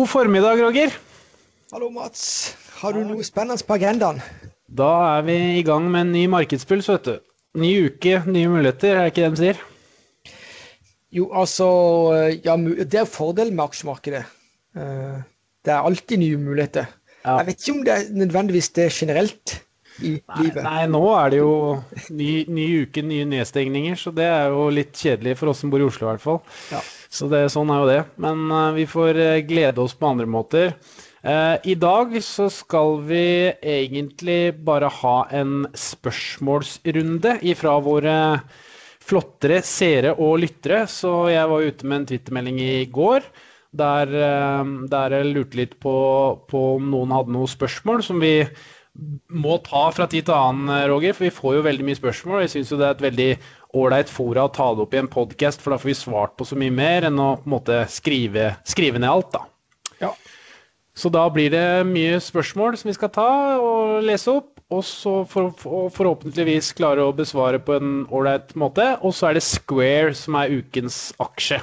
God formiddag, Roger. Hallo, Mats. Har du noe spennende på agendaen? Da er vi i gang med en ny markedspuls, vet du. Ny uke, nye muligheter, er det ikke det de sier? Jo, altså ja, Det er fordelen med aksjemarkedet. Eh, det er alltid nye muligheter. Ja. Jeg vet ikke om det er nødvendigvis det generelt i nei, livet. Nei, nå er det jo ny, ny, uke, nye nedstengninger, så det er jo litt kjedelig for oss som bor i Oslo i hvert fall. Ja. Så det, sånn er jo det. Men uh, vi får uh, glede oss på andre måter. Uh, I dag så skal vi egentlig bare ha en spørsmålsrunde ifra våre flottere seere og lyttere. Så jeg var ute med en twittermelding i går der, der jeg lurte litt på, på om noen hadde noen spørsmål som vi må ta fra tid til annen, Roger, for vi får jo veldig mye spørsmål. Jeg syns det er et veldig ålreit fora å ta det opp i en podkast, for da får vi svart på så mye mer enn å på en måte skrive, skrive ned alt, da. Ja. Så da blir det mye spørsmål som vi skal ta og lese opp, og så for, for, forhåpentligvis klare å besvare på en ålreit måte. Og så er det Square som er ukens aksje.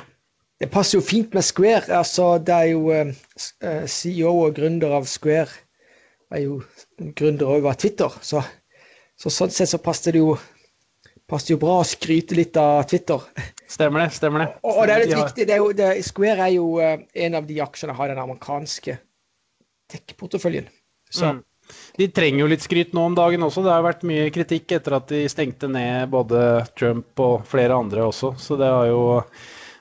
Det passer jo fint med Square. altså Det er jo uh, CEO og gründer av Square er jo gründer av Twitter. Så, så, sånn sett så passer det jo, passer jo bra å skryte litt av Twitter. Stemmer det. stemmer det. Og, og det er litt viktig. Det er jo, det, Square er jo uh, en av de aksjene som har den amerikanske tech-porteføljen. Så mm. De trenger jo litt skryt nå om dagen også. Det har vært mye kritikk etter at de stengte ned både Trump og flere andre også. Så det, jo,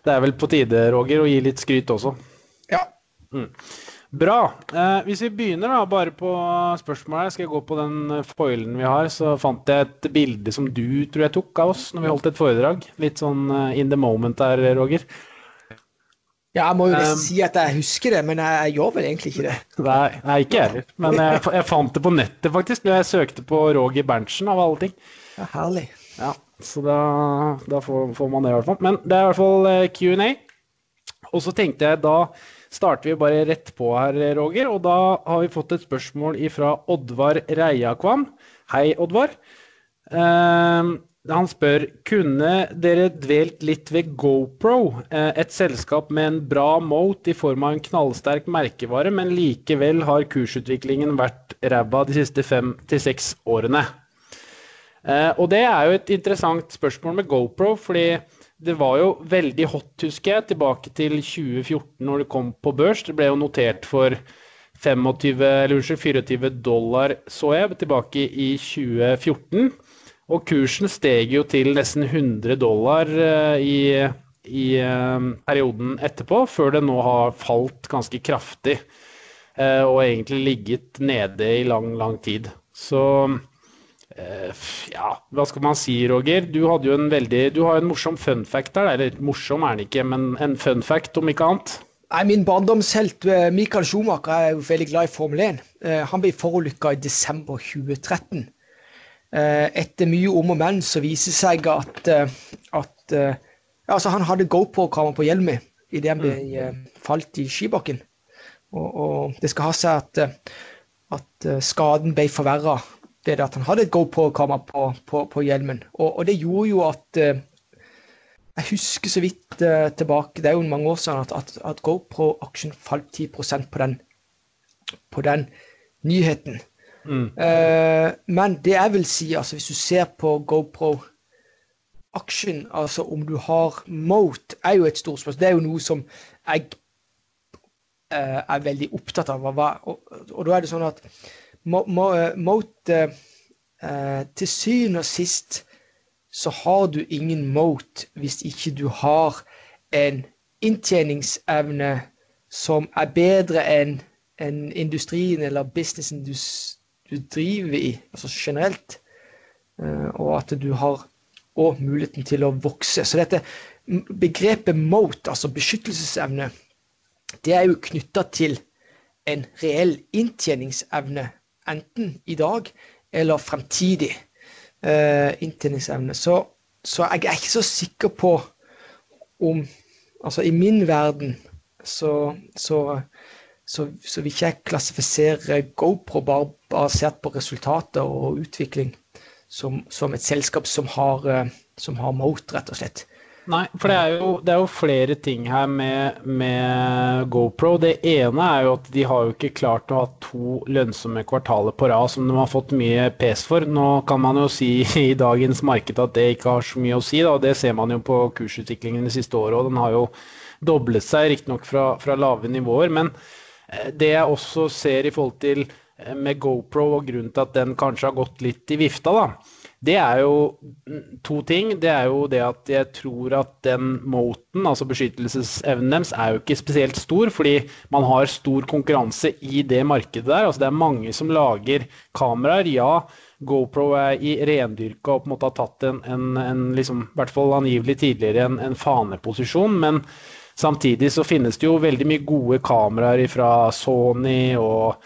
det er vel på tide, Roger, å gi litt skryt også. Ja. Mm. Bra. Eh, hvis vi begynner da, bare på spørsmålet, skal jeg gå på den foilen vi har, så fant jeg et bilde som du tror jeg tok av oss når vi holdt et foredrag. Litt sånn uh, in the moment der, Roger. Ja, jeg må jo nesten um, si at jeg husker det, men jeg, jeg gjør vel egentlig ikke det. Nei, nei ikke jeg heller. Men jeg, jeg, fant det på nettet, faktisk. Når jeg søkte på Roger Berntsen, av alle ting. Ja, Herlig. Ja, Så da, da får, får, man det, i hvert fall. Men det er i hvert fall Q&A. Og så tenkte jeg da starter vi bare rett på her, Roger. Og da har vi fått et spørsmål fra Oddvar Reiakvam. Hei, Oddvar. Uh, han spør kunne dere dvelt litt ved GoPro, uh, et selskap med en bra mote i form av en knallsterk merkevare, men likevel har kursutviklingen vært ræva de siste fem til seks årene. Uh, og det er jo et interessant spørsmål med GoPro, fordi det var jo veldig hot, husker jeg, tilbake til 2014 når det kom på børs. Det ble jo notert for 25, eller unnskyld, 24 dollar, så jeg, tilbake i 2014. Og kursen steg jo til nesten 100 dollar uh, i, i uh, perioden etterpå, før det nå har falt ganske kraftig. Uh, og egentlig ligget nede i lang, lang tid. Så ja, hva skal man si, Roger? Du hadde jo en veldig Du har en morsom fun fact der. Eller morsom er den ikke, men en fun fact, om ikke annet. Nei, Min barndomshelt eh, Michael Schumacher er jo veldig glad i Formel 1. Uh, eh, han ble forulykka i desember 2013. Uh, etter mye om og men så viser det seg at, at ja, altså han hadde GoPro-kamera på hjelmen idet han ble mm. falt i skibakken. Og, og, det skal ha seg at, at skaden ble forverra ved at han hadde et GoPro-kamera på, på, på, hjelmen. Og, og, det gjorde jo at uh, Jeg husker så vidt uh, tilbake, det er jo mange år siden, at, at, at GoPro-aksjen falt 10% på den, på den nyheten. Mm. Uh, men det jeg vil si, altså hvis du ser på GoPro-aksjen, altså om du har Mote, er jo et stort spørsmål. Det er jo noe som jeg er veldig opptatt av. Og, og, og da er det sånn at Mote eh, eh, Til syvende og sist så har du ingen mote hvis ikke du har en inntjeningsevne som er bedre enn en industrien eller businessen du, du, driver i, altså generelt. Uh, og at du har òg muligheten til å vokse. Så dette begrepet mote, altså beskyttelsesevne, det er jo knytta til en reell inntjeningsevne enten i dag eller fremtidig eh, inntjeningsevne. Så, så, jeg er ikke så sikker på om Altså, i min verden så, så, så, vil ikke jeg klassifisere GoPro bare basert på resultater og utvikling som, som et selskap som har, uh, som har mot, rett og slett. Nei, for det er jo, det er jo flere ting her med, med, GoPro. Det ene er jo at de har jo ikke klart å ha to lønnsomme kvartaler på rad som de har fått mye pes for. Nå kan man jo si i dagens marked at det ikke har så mye å si, da. Det ser man jo på kursutviklingen de siste året, og den har jo doblet seg, riktignok fra, fra lave nivåer. Men eh, det jeg også ser i forhold til eh, med GoPro, og grunnen til at den kanskje har gått litt i vifta, da det er jo to ting. Det er jo det at jeg tror at den moten, altså beskyttelsesevnen deres, er jo ikke spesielt stor, fordi man har stor konkurranse i det markedet der. Altså det er mange som lager kameraer. Ja, GoPro er i rendyrka og på en måte har tatt en, en, en liksom, i hvert fall angivelig tidligere en, en faneposisjon. men Samtidig så finnes det jo veldig mye gode kameraer fra Sony og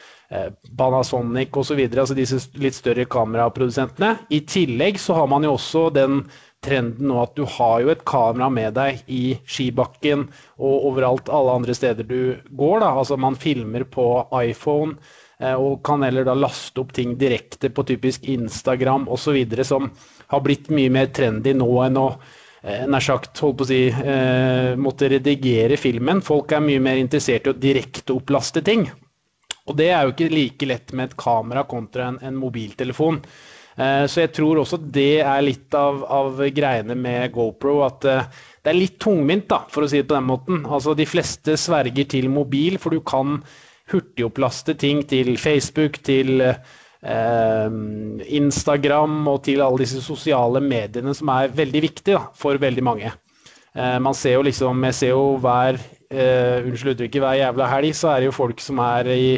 Panasonic osv., altså disse litt større kameraprodusentene. I tillegg så har man jo også den trenden nå at du har jo et kamera med deg i skibakken og overalt alle andre steder du går. Da. Altså man filmer på iPhone eh, og kan heller da laste opp ting direkte på typisk Instagram osv. som har blitt mye mer trendy nå enn å eh, nær sagt, holdt på å si, eh, måtte redigere filmen. Folk er mye mer interessert i å direkteopplaste ting. Og det er jo ikke like lett med et kamera kontra en, en mobiltelefon. Eh, så jeg tror også det er litt av, av greiene med GoPro. At eh, det er litt tungvint, da, for å si det på den måten. Altså De fleste sverger til mobil, for du kan hurtigopplaste ting til Facebook, til eh, Instagram og til alle disse sosiale mediene som er veldig viktige da, for veldig mange. Eh, man ser jo liksom, Jeg ser jo hver uh, unnskyld uttrykket, hver jævla helg, så er det jo folk som er i,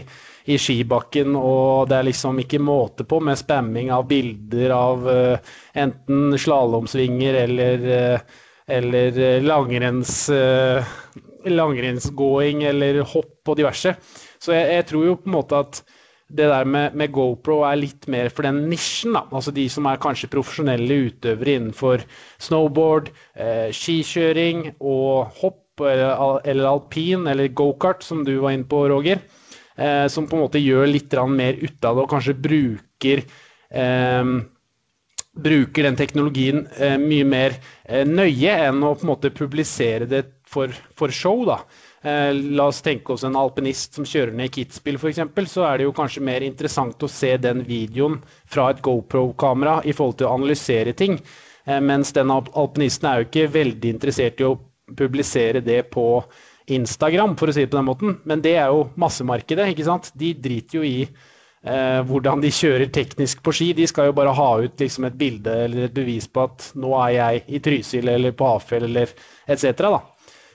i, skibakken, og det er liksom ikke måte på med spamming av bilder av uh, enten slalåmsvinger eller, uh, eller langrenns, langrennsgåing eller hopp og diverse. Så jeg, jeg, tror jo på en måte at det der med, med, GoPro er litt mer for den nisjen. da, altså De som er kanskje profesjonelle utøvere innenfor snowboard, eh, skikjøring og hopp eller, eller alpin eller gokart, som du var inne på, Roger. Eh, som på en måte gjør litt mer ut av det og kanskje bruker eh, bruker den teknologien eh, mye mer eh, nøye enn å på en måte publisere det for, for show. da. Eh, la oss tenke oss en alpinist som kjører ned Kitzbühel f.eks. Så er det jo kanskje mer interessant å se den videoen fra et GoPro-kamera i forhold til å analysere ting. Eh, mens den alpinisten er jo ikke veldig interessert i å publisere det på Instagram, for å si det på den måten. Men det er jo massemarkedet, ikke sant. De driter jo i eh, hvordan de kjører teknisk på ski. De skal jo bare ha ut liksom, et bilde eller et bevis på at nå er jeg i Trysil eller på Hafjell eller etc.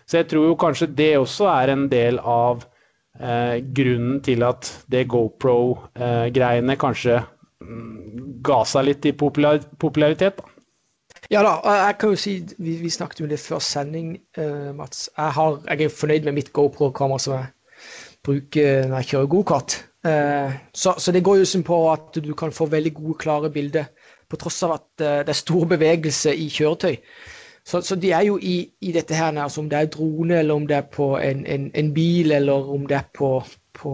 Så jeg tror jo kanskje det også er en del av eh, grunnen til at det GoPro-greiene eh, kanskje mm, ga seg litt i popularitet. da. Ja da, jeg kan jo si, vi, vi snakket jo det før sending, uh, Mats. Jeg, har, jeg, er fornøyd med mitt GoPro-kamera som jeg bruker når jeg kjører gokart. Uh, så, så, det går jo som på at du kan få veldig gode, klare bilder på tross av at uh, det er stor bevegelse i kjøretøy. Så, så de er jo i, i dette her, altså om det er drone, eller om det er på en, en, en bil, eller om det er på, på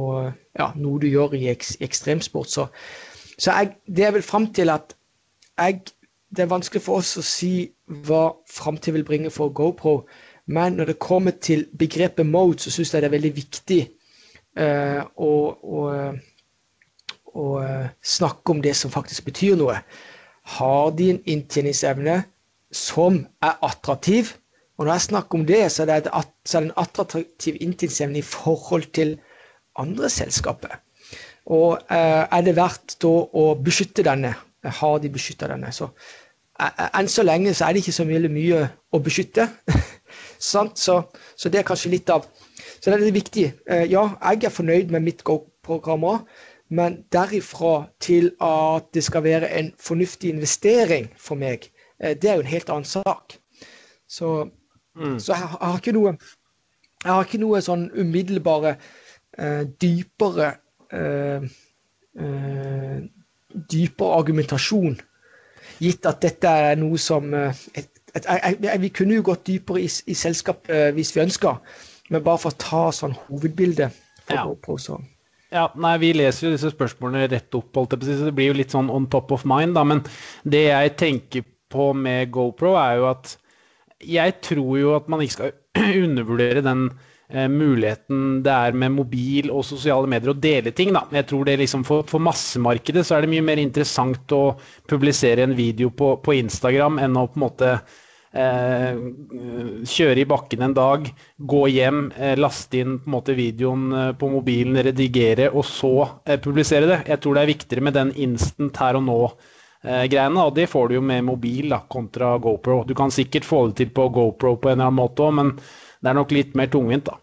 ja, noe du gjør i, ek, ekstremsport. Så, så jeg, det er vel fram til at jeg det er vanskelig for oss å si hva framtiden vil bringe for GoPro. Men når det kommer til begrepet mode, så syns jeg det er veldig viktig uh, å, å, å uh, snakke om det som faktisk betyr noe. Har de en inntjeningsevne som er attraktiv? Og når jeg snakker om det, så er det, en attraktiv inntjeningsevne i forhold til andre selskaper. Og uh, er det verdt da å beskytte denne? Har de beskytta denne? Så enn så lenge så er det ikke så mye, mye å beskytte. så, så, det er kanskje litt av Så det er viktig. Eh, ja, jeg er fornøyd med mitt GoPro-kamera, men derifra til at det skal være en fornuftig investering for meg, eh, det er jo en helt annen sak. Så, mm. så jeg, har ikke noe jeg har ikke noe sånn umiddelbare, uh, dypere uh, uh, dypere argumentasjon gitt at dette er noe som eh, et, et, et, Vi kunne jo gått dypere i, i selskap uh, hvis vi ønska, men bare for å ta sånn hovedbilde for ja. GoPro, sånn. ja, nei, Vi leser jo disse spørsmålene rett opp, så det blir jo litt sånn on top of mind. da, Men det jeg tenker på med GoPro, er jo at jeg tror jo at man ikke skal undervurdere den eh, muligheten det er med mobil og sosiale medier å dele ting. Da. Jeg tror det liksom for, for, massemarkedet så er det mye mer interessant å publisere en video på, på Instagram enn å på en måte eh, kjøre i bakken en dag, gå hjem, eh, laste inn på måte videoen eh, på mobilen, redigere og så eh, publisere det. Jeg tror det er viktigere med den instant her og nå eh, greiene, og det får du jo med mobil da, kontra GoPro. Du kan sikkert få det til på GoPro på en eller annen måte òg, men det er nok litt mer tungvint, da.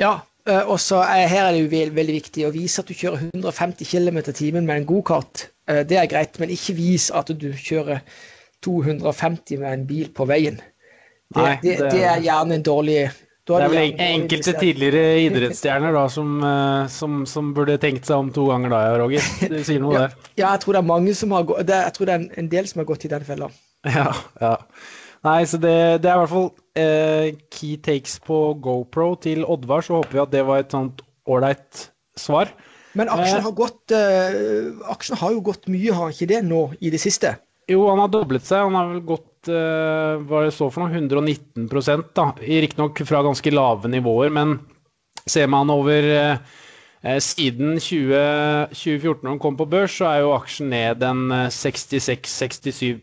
Ja, eh, og så her er det jo veldig, viktig å vise at du kjører 150 km i timen med en gokart. Eh, det er greit, men ikke vis at du kjører 250 med en bil på veien. Det, Nei, det, det, det er gjerne en dårlig det er vel enkelte tidligere idrettsstjerner da, som, eh, som, som, burde tenkt seg om to ganger da, Roger. Du sier noe ja, der. Ja, jeg tror det er mange som har gått, jeg tror det er en del som har gått i den fella. Ja, ja. Nei, så det, det er i hvert fall eh, key takes på GoPro til Oddvar. Så håper vi at det var et sånt ålreit svar. Men aksjen eh, har, gått, eh, aksjen har jo gått mye, har ikke det nå i det siste? Jo, han har doblet seg. Han har vel gått uh, hva det så for noe, 119% da. Riktignok fra ganske lave nivåer, men ser man over uh, siden 20, 2014 når den kom på børs, så er jo aksjen ned en 66-67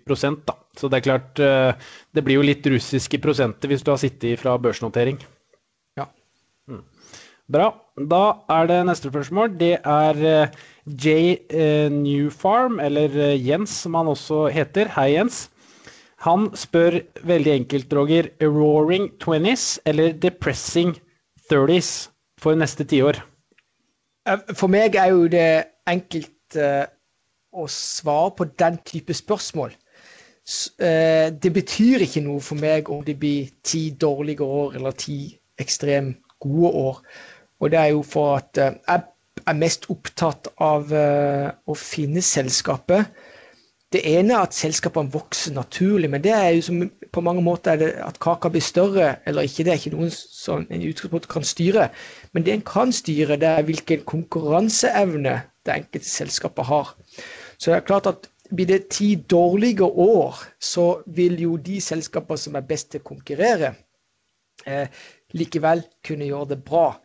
da. Så det er klart, uh, det blir jo litt russiske prosenter hvis du har sittet fra børsnotering. Ja. Mm. Bra. Da er det neste spørsmål. Det er J. Eh, Newfarm, eller eh, Jens som han også heter. Hei, Jens. Han spør veldig enkelt, Roger. Roaring 20s eller depressing 30s for neste tiår? Eh, for meg er jo det enkelt å svare på den type spørsmål. Det betyr ikke noe for meg om det blir ti dårlige år eller ti ekstremt gode år. Og det er jo for at jeg er mest opptatt av å finne selskapet. Det ene er at selskapene vokser naturlig, men det er jo som på mange måter er at kaka blir større eller ikke. Det er ikke noen som en utgangspunkt kan styre. Men det en kan styre, det er hvilken konkurranseevne det enkelte selskapet har. Så det er klart at blir det ti dårlige år, så vil jo de selskapene som er best til å konkurrere, eh, likevel kunne gjøre det bra.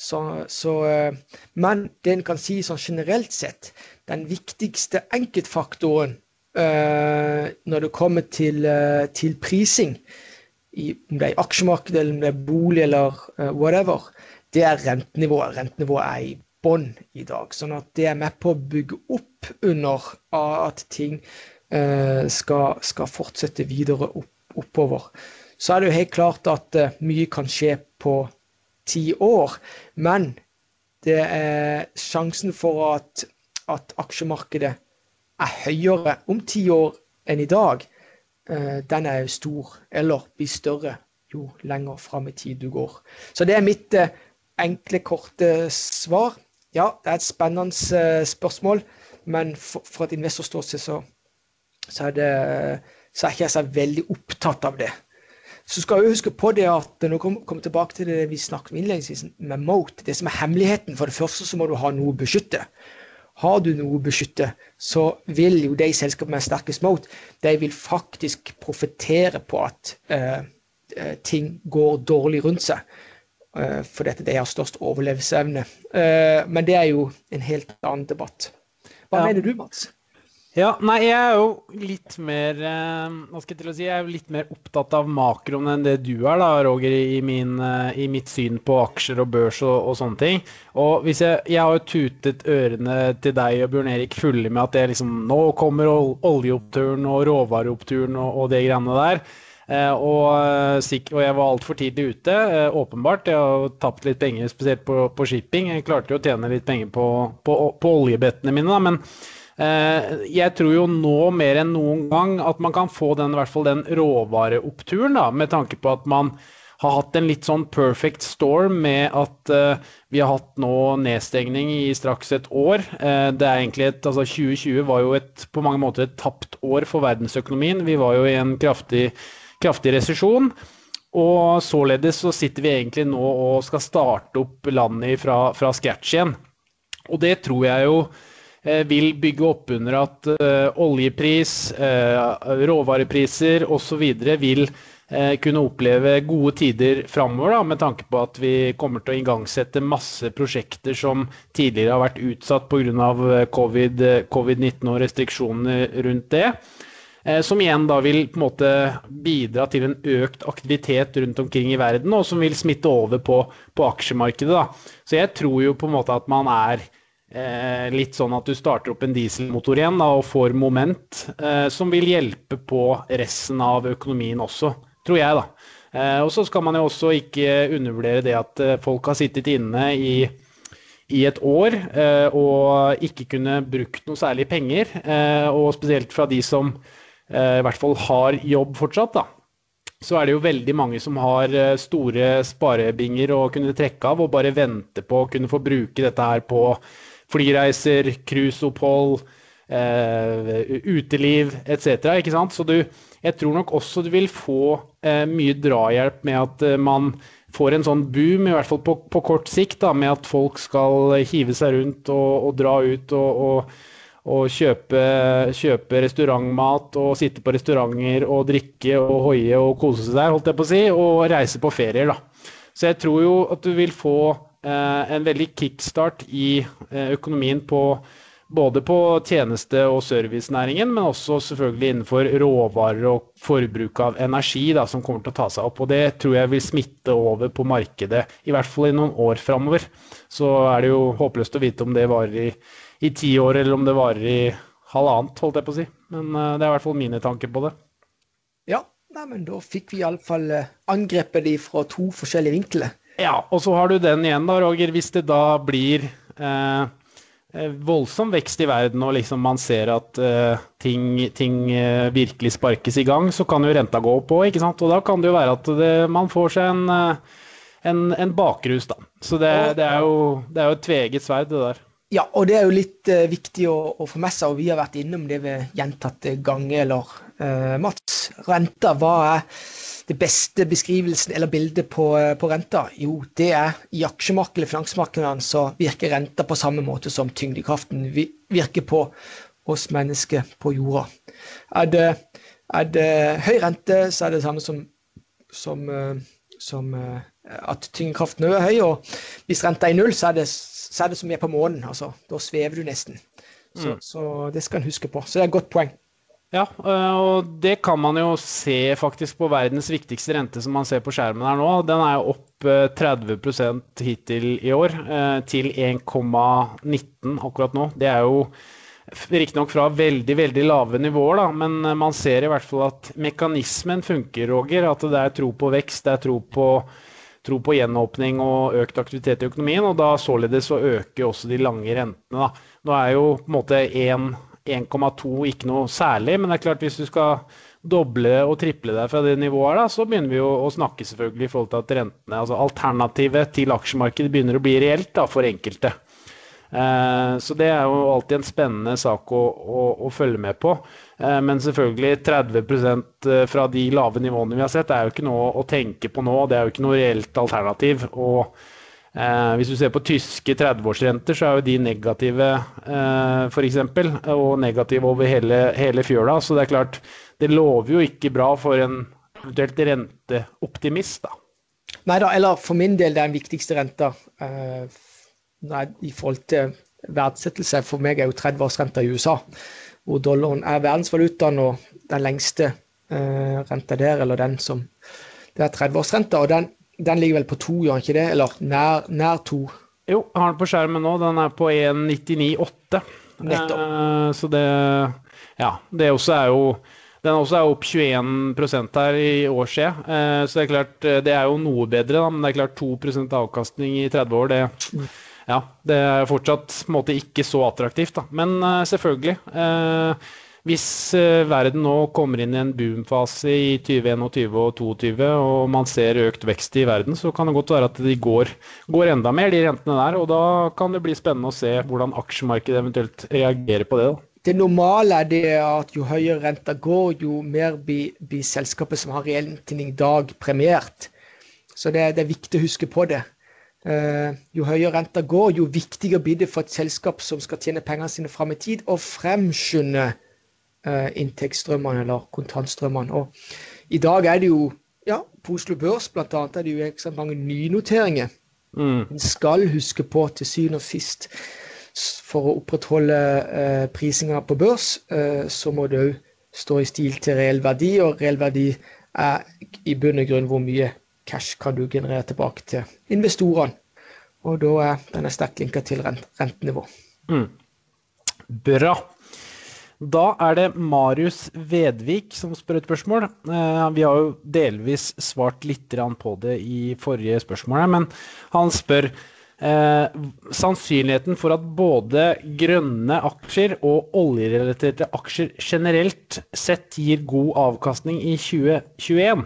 Så, så, eh, men det en kan si sånn generelt sett, den viktigste enkeltfaktoren når det kommer til, uh, til prising, i, om det er i aksjemarkedet eller om det er bolig eller uh, whatever, det er rentenivået. Rentenivået er i bånn i dag. Sånn at det er med på å bygge opp under at ting skal, skal, fortsette videre opp, oppover. Så er det jo helt klart at mye kan skje på ti år. Men det er sjansen for at, at aksjemarkedet er høyere om ti år enn i dag, eh, den er stor. Eller blir større jo lenger fram i tid du går. Så det er mitt eh, enkle, korte svar. Ja, det er et spennende eh, spørsmål, men for et investorståsted så, så, er det, så er ikke jeg så veldig opptatt av det. Så skal vi huske på det at nå kommer tilbake til det vi snakket om innledningsvis, med Moat. det som er hemmeligheten For det første så må du ha noe å beskytte. Har du noe å beskytte, så vil jo de selskapene med sterkest mot, de vil faktisk profittere på at uh, ting går dårlig rundt seg. Uh, for dette de har størst overlevelsesevne. Uh, men det er jo en helt annen debatt. Hva ja. mener du, Mats? Ja, nei, jeg er jo litt mer eh, hva skal jeg til å si, jeg er jo litt mer opptatt av makroen enn det du er, da, Roger, i, min, eh, i mitt syn på aksjer og børs og, og sånne ting. Og hvis jeg, jeg har jo tutet ørene til deg og Bjørn Erik fulle med at det liksom Nå kommer oljeoppturen og råvareoppturen og, og det greiene der. Eh, og, og, jeg var altfor tidlig ute, åpenbart. Jeg har tapt litt penger, spesielt på, på shipping. Jeg klarte jo å tjene litt penger på, på, på oljebettene mine, da. men jeg tror jo nå mer enn noen gang at man kan få den, i hvert den råvareoppturen, da, med tanke på at man har hatt en litt sånn perfect storm med at uh, vi har hatt nå nedstengning i straks et år. Uh, det er egentlig et, altså 2020 var jo et, på mange måter et tapt år for verdensøkonomien. Vi var jo i en kraftig, kraftig resesjon. Og således så sitter vi egentlig nå og skal starte opp landet fra, fra scratch igjen. Og det tror jeg jo Eh, vil bygge opp under at uh, oljepris, uh, råvarepriser osv. vil eh, kunne oppleve gode tider framover, med tanke på at vi kommer til å igangsette masse prosjekter som tidligere har vært utsatt pga. covid-19 COVID og restriksjonene rundt det. Eh, som igjen da vil på en måte bidra til en økt aktivitet rundt omkring i verden, og som vil smitte over på, på aksjemarkedet. Da. Så jeg tror jo på en måte at man er eh, litt sånn at du starter opp en dieselmotor igjen da, og får moment, eh, som vil hjelpe på resten av økonomien også, tror jeg. da. Eh, og så skal man jo også ikke undervurdere det at eh, folk har sittet inne i i et år eh, og ikke kunne brukt noe særlig penger. og spesielt fra de som Eh, i hvert fall har jobb fortsatt, da, så er det jo veldig mange som har eh, store sparebinger å kunne trekke av, og bare vente på å kunne få bruke dette her på flyreiser, cruiseopphold, eh, uteliv etc. Ikke sant? Så du, jeg tror nok også du vil få eh, mye drahjelp med at eh, man får en sånn boom, i hvert fall på, på kort sikt, da, med at folk skal hive seg rundt og, og dra ut og, og og kjøpe, kjøpe, restaurantmat og sitte på restauranter og drikke og hoie og kose seg holdt jeg på å si, og reise på ferier, da. Så jeg tror jo at du vil få en veldig kickstart i eh, økonomien på både på tjeneste- og servicenæringen, men også selvfølgelig innenfor råvarer og forbruk av energi da, som kommer til å ta seg opp. Og det tror jeg vil smitte over på markedet, i hvert fall i noen år framover. Så er det jo håpløst å vite om det varer i i ti år, eller om det varer i halvannet, holdt jeg på å si. Men uh, det er i hvert fall mine tanker på det. Ja, nei, men da fikk vi iallfall eh, angrepet de fra to forskjellige vinkler. Ja, og så har du den igjen da, Roger. Hvis det da blir eh, voldsom vekst i verden og liksom man ser at eh, ting, ting eh, virkelig sparkes i gang, så kan jo renta gå opp òg. Og da kan det jo være at det, man får seg en, uh, en, en bakrus, da. Så det, det, er jo, det er jo et tveget sverd, det der. Ja, og det er jo litt uh, viktig å, å, få med seg, og vi har vært innom det ved gjentatte ganger. Eller uh, Mats, renta, hva er det beste beskrivelsen eller bildet på, uh, på renta? Jo, det er i aksjemarkedet, finansmarkedene, så virker renta på samme måte som tyngdekraften virker på oss mennesker på jorda. Er det, er det høy rente, så er det det samme som, som, som at tyngdekraften er høy. Og hvis renta er null, så er det så er det som vi er på månen. altså. Da svever du nesten. Så, mm. så, det skal en huske på. Så det er et godt poeng. Ja, øh, og det kan man jo se faktisk på verdens viktigste rente, som man ser på skjermen her nå. Den er jo opp 30% øh, hittil i år, øh, til 1,19 akkurat nå. Det er jo riktignok fra veldig veldig lave nivåer, da, men man ser i hvert fall at mekanismen funker, Roger. At det er tro på vekst, det er tro på tro på gjenåpning og økt aktivitet i økonomien, og da således å øke også de lange rentene. Da. Nå er jo på en måte 1,2 ikke noe særlig, men det er klart hvis du skal doble og triple deg fra det nivået, da, så begynner vi jo å snakke selvfølgelig i forhold til at rentene, altså alternativet til aksjemarkedet begynner å bli reelt da, for enkelte. Eh, så det er jo alltid en spennende sak å, å, å følge med på. Eh, men selvfølgelig 30 eh, fra de lave nivåene vi har sett, er jo ikke noe å tenke på nå. Det er jo ikke noe reelt alternativ. Og eh, hvis du ser på tyske 30-årsrenter, så er jo de negative eh, f.eks. Og negative over hele, hele fjøla. Så det er klart, det lover jo ikke bra for en eventuelt renteoptimist, da. Nei da, eller for min del det er den viktigste renta. Eh, nei, i forhold til verdsettelse. For meg er jo 30-årsrenta i USA, hvor dollaren er verdensvalutaen og den lengste eh, renta der, eller den som Det er 30-årsrenta, og den, den, ligger vel på to, gjør den ikke det? Eller nær, nær to? Jo, jeg har den på skjermen nå. Den er på 1,99,8. Nettopp. Eh, så det Ja. Det også er jo den også er opp 21% her i år siden. Eh, så det er klart, eh, det er jo noe bedre, da, men det er klart 2% avkastning i 30 år, det mm ja, det er fortsatt måte ikke så attraktivt. Da. Men uh, selvfølgelig. Uh, hvis uh, verden nå kommer inn i en boomfase i 2021 og 2022, og man ser økt vekst i verden, så kan det godt være at de går, går, enda mer, de rentene der. Og da kan det bli spennende å se hvordan aksjemarkedet eventuelt reagerer på det. da. Det normale er det at jo høyere renta går, jo mer blir, blir selskapet som har reell inntjening i dag, premiert. Så det, det, er viktig å huske på det. Eh, jo høyere renta går, jo viktigere blir det for et selskap som skal tjene pengene sine fram i tid, og fremskynde eh, inntektsstrømmene eller kontantstrømmene. Og I dag er det jo ja, på Oslo Børs annet er det jo ekstremt mange nynoteringer. Mm. En skal huske på til syvende og sist for å opprettholde eh, prisinga på børs, eh, så må det òg stå i stil til reell verdi, og reell verdi er i bunn og grunn hvor mye cash kan du generere tilbake til investorene. Og da er denne sterkt linka til rent, rentenivå. Mm. Bra. Da er det Marius Vedvik som spør et spørsmål. Eh, vi har jo delvis svart litt på det i forrige spørsmål, men han spør eh, sannsynligheten for at både grønne aksjer og oljerelaterte aksjer generelt sett gir god avkastning i 2021.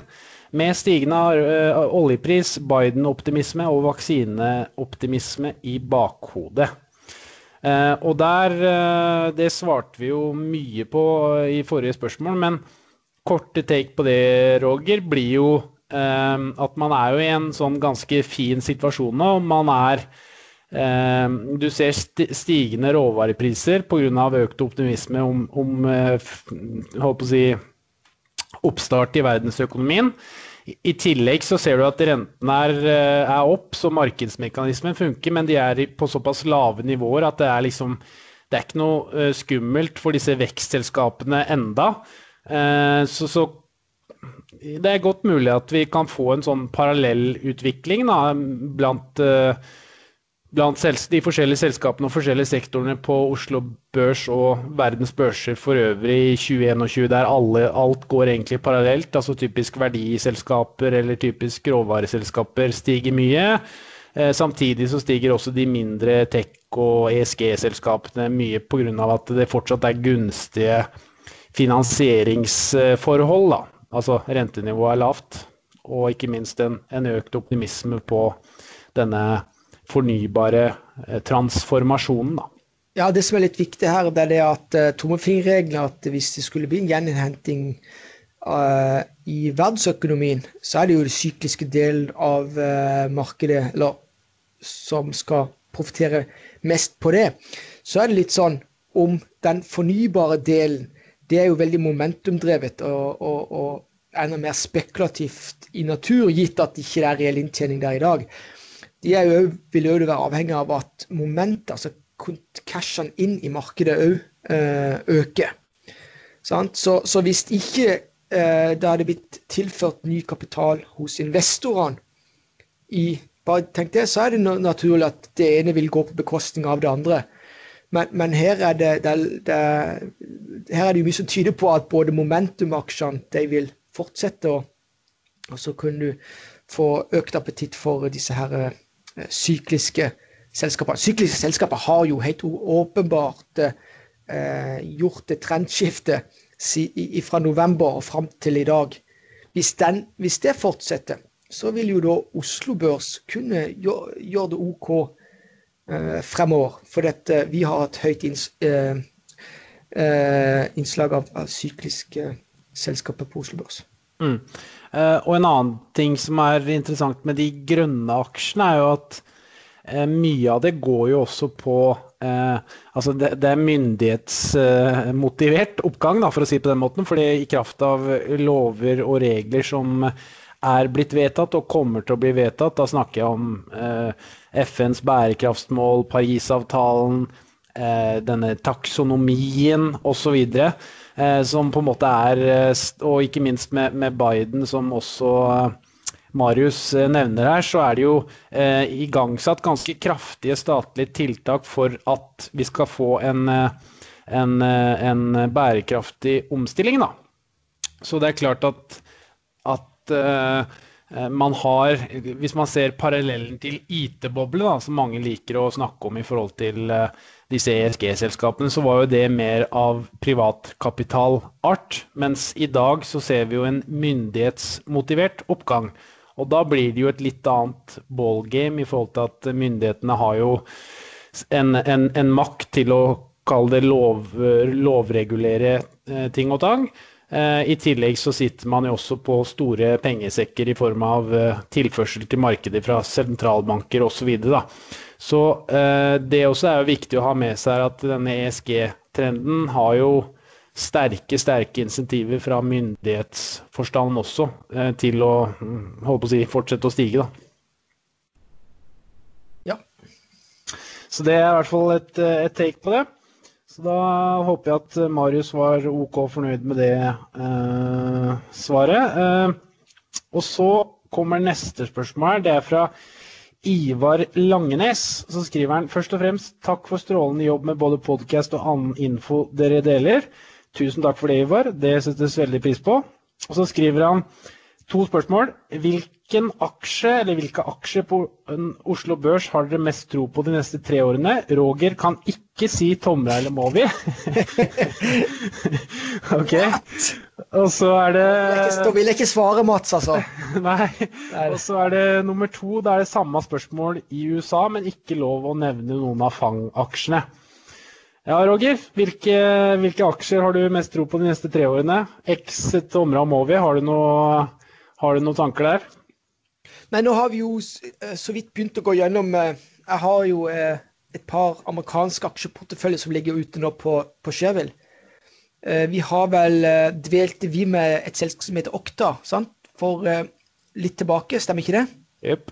Med stigende uh, oljepris, Biden-optimisme og vaksineoptimisme i bakhodet. Uh, og der uh, Det svarte vi jo mye på i forrige spørsmål, men korte take på det, Roger, blir jo at man er jo i en sånn ganske fin situasjon nå. Man er Du ser stigende råvarepriser pga. økt optimisme om, om holdt på å si, oppstart i verdensøkonomien. I tillegg så ser du at rentene er, eh, er, opp, så markedsmekanismen funker, men de er på såpass lave nivåer at det er liksom Det er ikke noe eh, skummelt for disse vekstselskapene enda. Eh, så, så det er godt mulig at vi kan få en sånn parallellutvikling blant blant blant de forskjellige selskapene og forskjellige sektorene på Oslo Børs og verdens børser for øvrig i 2021, der alle, alt går egentlig parallelt. altså Typisk verdiselskaper eller typisk råvareselskaper stiger mye. Eh, samtidig så stiger også de mindre tech- og ESG-selskapene mye pga. at det fortsatt er gunstige finansieringsforhold. Da. Altså rentenivået er lavt, og ikke minst en, en økt optimisme på denne fornybare eh, transformasjonen. Da. Ja, Det som er litt viktig her, det er det at uh, tommefingerregelen at hvis det skulle bli en gjeninnhenting uh, i verdensøkonomien, så er det jo det sykliske delen av uh, markedet eller, som skal profitere mest på det. Så er det litt sånn om den fornybare delen, det er jo veldig momentumdrevet og, og, og enda mer spekulativt i natur, gitt at det ikke er reell inntjening der i dag de jo, vil jo være avhengig av at momentet, altså cashene inn i markedet òg eh, øker. Så, så, hvis ikke eh, det hadde blitt tilført ny kapital hos investorene i bare tenk det, så er det naturlig at det ene vil gå på bekostning av det andre. Men, men her, er det, det, det, her er det jo mye som tyder på at både momentumaksjene vil fortsette, og, og så kunne du få økt appetitt for disse her Eh, sykliske selskaper. Sykliske selskaper har jo helt åpenbart eh, gjort et trendskifte si, fra november og fram til i dag. Hvis, den, hvis, det fortsetter, så vil jo da Oslo Børs kunne gjøre, gjøre det OK eh, fremover. For dette, vi har et høyt inns, eh, eh innslag av, av sykliske selskaper på Oslo Børs. Mm. Uh, og en annen ting som er interessant med de grønne aksjene, er jo at uh, mye av det går jo også på eh, Altså det, det er myndighetsmotivert oppgang, da, for å si det på den måten. fordi i kraft av lover og regler som er blitt vedtatt og kommer til å bli vedtatt, da snakker jeg om FNs bærekraftsmål, Parisavtalen, denne taksonomien osv. Eh, som på en måte er eh, Og ikke minst med, med Biden, som også eh, Marius nevner her, så er det jo eh, igangsatt ganske kraftige statlige tiltak for at vi skal få en, en, en bærekraftig omstilling. Da. Så det er klart at, at eh, man har Hvis man ser parallellen til IT-boble, som mange liker å snakke om i forhold til eh, disse ESG-selskapene, så var jo det mer av privatkapitalart. Mens i dag så ser vi jo en myndighetsmotivert oppgang. Og da blir det jo et litt annet ballgame i forhold til at myndighetene har jo en, en, en makt til å kalle det lov, lovregulere eh, ting og tang. Eh, I tillegg så sitter man jo også på store pengesekker i form av eh, tilførsel til markedet fra sentralbanker osv. Så, så eh, det også er jo viktig å ha med seg at denne ESG-trenden har jo sterke, sterke insentiver fra myndighetsforstanden også til å mm, holde på å si, fortsette å stige. da. Ja. Så det er i hvert fall et, et take på det. Så da håper jeg at Marius var OK fornøyd med det eh, svaret. Eh, og så kommer neste spørsmål. Det er fra Ivar Langenes. Så skriver han først og fremst takk for strålende jobb med både podkast og annen info dere deler. Tusen takk for det, Ivar. Det settes veldig pris på. Og så skriver han to spørsmål. Hvilken aksje, eller hvilke aksjer på Oslo Børs har dere mest tro på de neste tre årene? Roger kan ikke si Tomra eller Mowi. ok. Og så er det Da vil jeg ikke svare, Mats, altså. Nei. Og så er det nummer to. Da er det samme spørsmål i USA, men ikke lov å nevne noen av Fang-aksjene. Ja, Roger. Hvilke, hvilke, aksjer har du mest tro på de neste tre årene? Exit Tomra og Mowi, har du noe har du noen tanker der? Nei, nå har vi jo eh, så vidt begynt å gå gjennom eh, Jeg har jo eh, et par amerikanske aksjeporteføljer som ligger ute nå på, på Sheville. Vi har vel Dvelte vi med et selskap som heter Okta, sant? for litt tilbake, stemmer ikke det? Yep.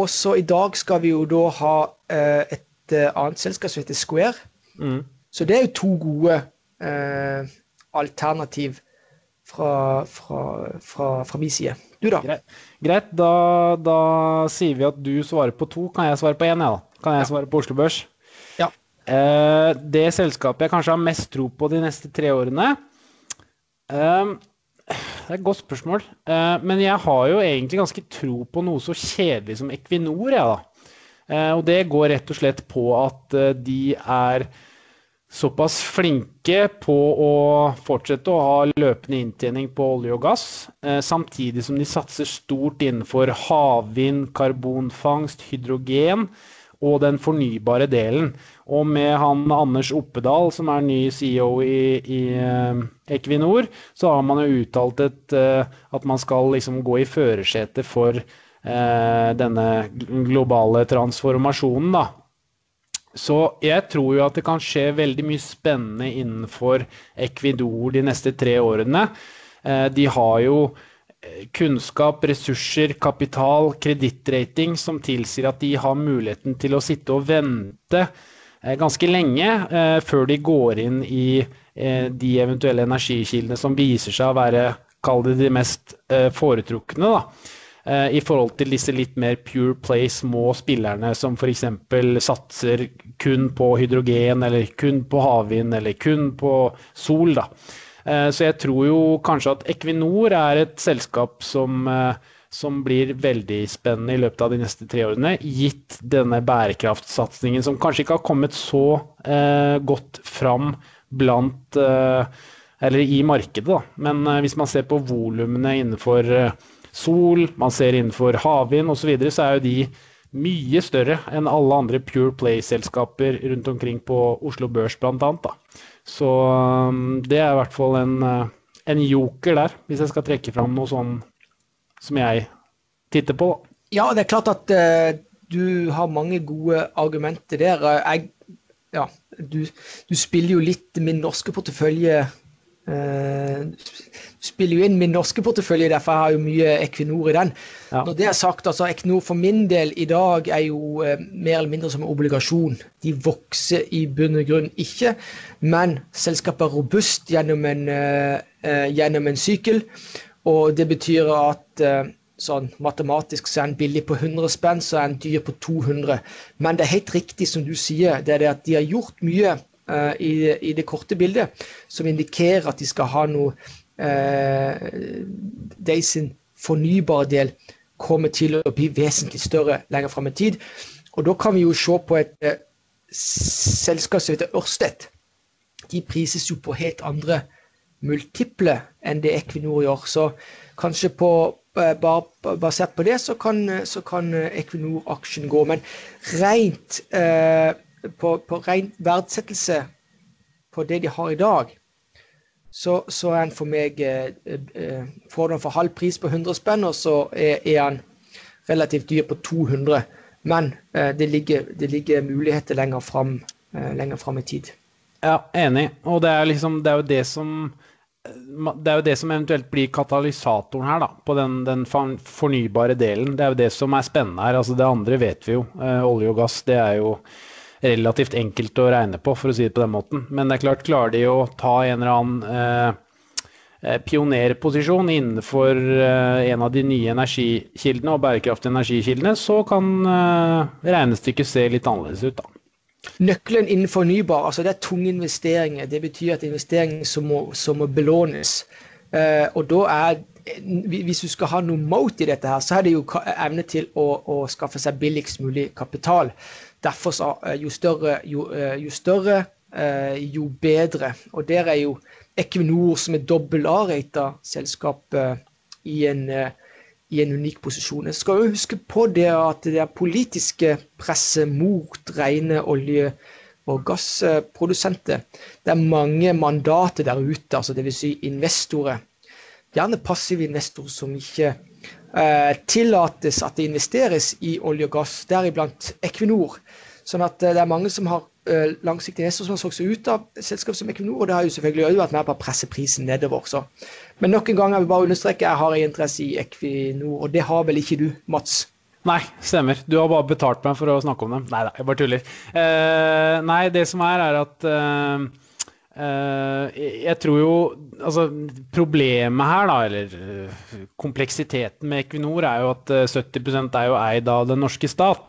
Og så i dag skal vi jo da ha et annet selskap som heter Square. Mm. Så det er jo to gode eh, alternativ fra, fra, fra, fra min side. Du, da? Greit. Da, da, sier vi at du svarer på to. Kan jeg svare på én, jeg, da? Kan jeg ja. svare på Oslo Børs? Ja. Eh, det selskapet jeg kanskje har mest tro på de neste tre årene eh, Det er et godt spørsmål. Eh, men jeg har jo egentlig ganske tro på noe så kjedelig som Equinor, jeg, da. Eh, og det går rett og slett på at eh, de er såpass flinke på å fortsette å ha løpende inntjening på olje og gass, eh, samtidig som de satser stort innenfor havvind, karbonfangst, hydrogen og den fornybare delen. Og med han Anders Oppedal, som er ny CEO i, i eh, Equinor, så har man jo uttalt et, eh, at man skal liksom gå i førersetet for denne globale transformasjonen. da. Så jeg tror jo at det kan skje veldig mye spennende innenfor Equidor de neste tre årene. Eh, de har jo eh, kunnskap, ressurser, kapital, kredittrating som tilsier at de har muligheten til å sitte og vente eh, ganske lenge før de går inn i de eventuelle energikildene som viser seg å være, kall det de mest foretrukne. da. Eh, i forhold til disse litt mer pure play små spillerne som f.eks. satser kun på hydrogen, eller kun på havvind, eller kun på sol. Da. Eh, så jeg tror jo kanskje at Equinor er et selskap som, eh, som blir veldig spennende i løpet av de neste tre årene, gitt denne bærekraftsatsingen som kanskje ikke har kommet så eh, godt fram blant eh, eller i markedet, da. Men eh, hvis man ser på volumene innenfor sol, man ser innenfor havvind osv., så, videre, så er jo de mye større enn alle andre Pure Play-selskaper rundt omkring på Oslo Børs bl.a. Så um, det er i hvert fall en, uh, en, joker der, hvis jeg skal trekke fram noe sånn som jeg titter på. Ja, det er klart at uh, du har mange gode argumenter der. Jeg, ja, du, du, spiller jo litt min norske portefølje Uh, spiller jo inn min norske portefølje, derfor har jeg jo mye Equinor i den. Ja. Når det er sagt, altså Equinor for min del i dag er jo eh, mer eller mindre som en obligasjon. De vokser i bunn og grunn ikke, men selskapet er robust gjennom en, eh, gjennom en sykkel. Og det betyr at sånn matematisk så er en billig på 100 spenn, så er en dyr på 200. Men det er helt riktig som du sier, det er det at de har gjort mye uh, i, i, det korte bildet, som indikerer at de skal ha noe De sin fornybare del kommer til å bli vesentlig større lenger fram i tid. Og da kan vi jo se på et eh, selskap som heter Ørsted. De prises jo på helt andre multiple enn det Equinor gjør. Så kanskje på, bare basert på det, så kan, kan Equinor-aksjen gå. Men rent eh, på, på ren verdsettelse på det de har i dag, så, så er han for meg eh, eh, Får den for halv pris på 100 spenn, og så er, er han relativt dyr på 200. Men eh, det, ligger, det, ligger, muligheter lenger fram, eh, i tid. Ja, enig. Og det er, liksom, det er jo det som det er jo det som eventuelt blir katalysatoren her, da, på den, den fornybare delen. Det er jo det som er spennende her. altså Det andre vet vi jo. Eh, olje og gass det er jo relativt enkelt å regne på, for å si det på den måten. Men det er klart, klarer de å ta en eller annen eh, eh pionerposisjon innenfor eh, en av de nye energikildene og bærekraftige energikildene, så kan eh, regnestykket se litt annerledes ut, da. Nøkkelen innen fornybar, altså det er tunge investeringer. Det betyr at investeringer som må, som må belånes. Uh, og da er hvis du skal ha noe mot i dette, her, så er det jo evne til å, å skaffe seg billigst mulig kapital. Derfor så, uh, jo større, jo, uh, jo, større jo bedre. Og der er jo Equinor, som er dobbel A-rata selskap i en i en unik posisjon. Jeg skal jo huske på det at det er politiske presset mot rene olje- og gassprodusenter. Det er mange mandater der ute, altså dvs. Si investorer. Gjerne passive investorer som ikke eh, tillates at det investeres i olje og gass, deriblant Equinor. Sånn at eh, det er mange som har uh, langsiktige investorer som har solgt seg ut av selskap som Equinor, og det har jo selvfølgelig også vært med på å presse prisen nedover. Så. Men nok en gang jeg vil bare understreke jeg har interesse i Equinor, og det har vel ikke du, Mats? Nei, stemmer. Du har bare betalt meg for å snakke om dem. Nei da, jeg bare tuller. Uh, nei, det som er, er at uh, jeg tror jo Altså, problemet her, da, eller kompleksiteten med Equinor, er jo at 70% er jo eid av den norske stat.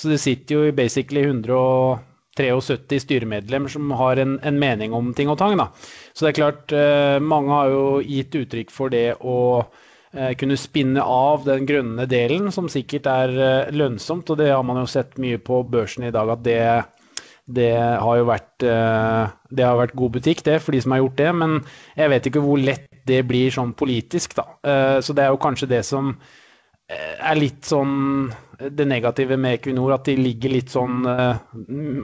Så det sitter jo basically 173 styremedlemmer som har en, en, mening om ting og tang. Da. Så det er klart, eh, mange har jo gitt uttrykk for det å eh, kunne spinne av den grønne delen, som sikkert er eh, lønnsomt. Og det har man jo sett mye på børsen i dag, at det, det har jo vært, det har vært god butikk, det, for de som har gjort det. Men jeg vet ikke hvor lett det blir sånn politisk, da. Så det er jo kanskje det som er litt sånn det negative med Equinor, at de ligger litt sånn eh,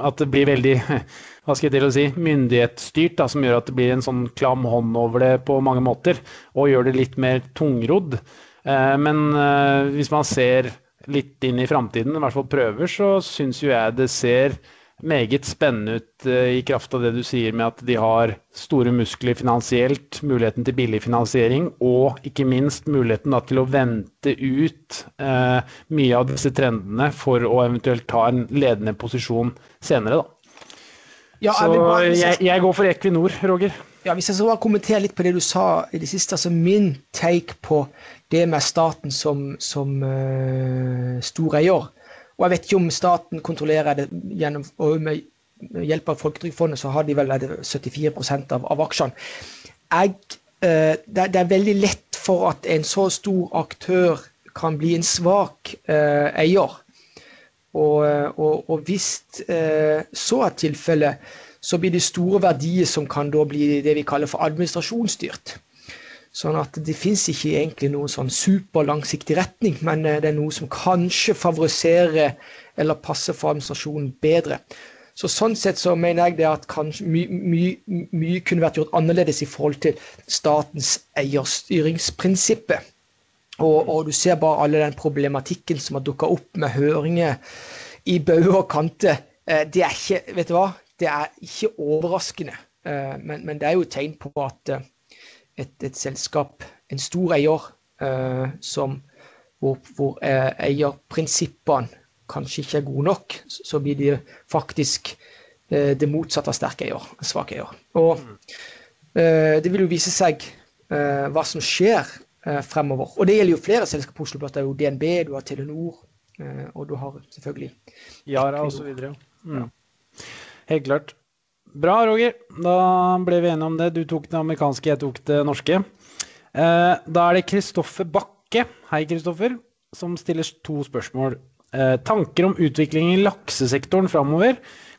At det blir veldig hva skal jeg til å si, myndighetsstyrt, da, som gjør at det blir en sånn klam hånd over det på mange måter. Og gjør det litt mer tungrodd. Eh, men eh, hvis man ser litt inn i framtiden, i hvert fall prøver, så syns jo jeg det ser meget spennende ut uh, i kraft av det du sier med at de har store muskler finansielt, muligheten til billig finansiering og ikke minst muligheten til å vente ut eh, mye av disse trendene for å eventuelt ta en ledende posisjon senere. Da. Ja, så bare, jeg, jeg, går for Equinor, Roger. Ja, Hvis jeg så bare kommenterer litt på det du sa i det siste. altså Min take på det med staten som, som uh, stor eier og jeg vet ikke om staten kontrollerer det gjennom og med hjelp av Folketrygdfondet, så har de vel 74% av, av aksjene. Jeg, eh, det, det, er veldig lett for at en så stor aktør kan bli en svak eh, eier. Og, og, og hvis eh, så er tilfellet, så blir det store verdier som kan da bli det vi kaller for administrasjonsstyrt. Sånn at det fins ikke egentlig noen sånn superlangsiktig retning, men eh, det er noe som kanskje favoriserer eller passer for administrasjonen bedre. Så Sånn sett så mener jeg det at kanskje mye, my, my kunne vært gjort annerledes i forhold til statens eierstyringsprinsippet. Og, og, du ser bare alle den problematikken som har dukka opp med høringer i bauger og kanter. Eh, det er ikke vet du hva, det er ikke overraskende, eh, men, men det er jo tegn på at et, et selskap, en stor eier, uh, som, hvor, hvor uh, eierprinsippene kanskje ikke er gode nok, så blir de faktisk uh, det motsatte av sterk eier, svak eier. Og det vil jo vise seg hva som skjer fremover. Og det gjelder jo flere selskaper på Oslo Blott. Det er jo DNB, du har Telenor, og du har selvfølgelig Yara osv. Mm. Helt klart. Bra, Roger. Da ble vi enige om det. Du tok det amerikanske, jeg tok det norske. Eh, da er det Kristoffer Bakke, hei Kristoffer, som stiller to spørsmål. Eh, tanker om utvikling i laksesektoren framover.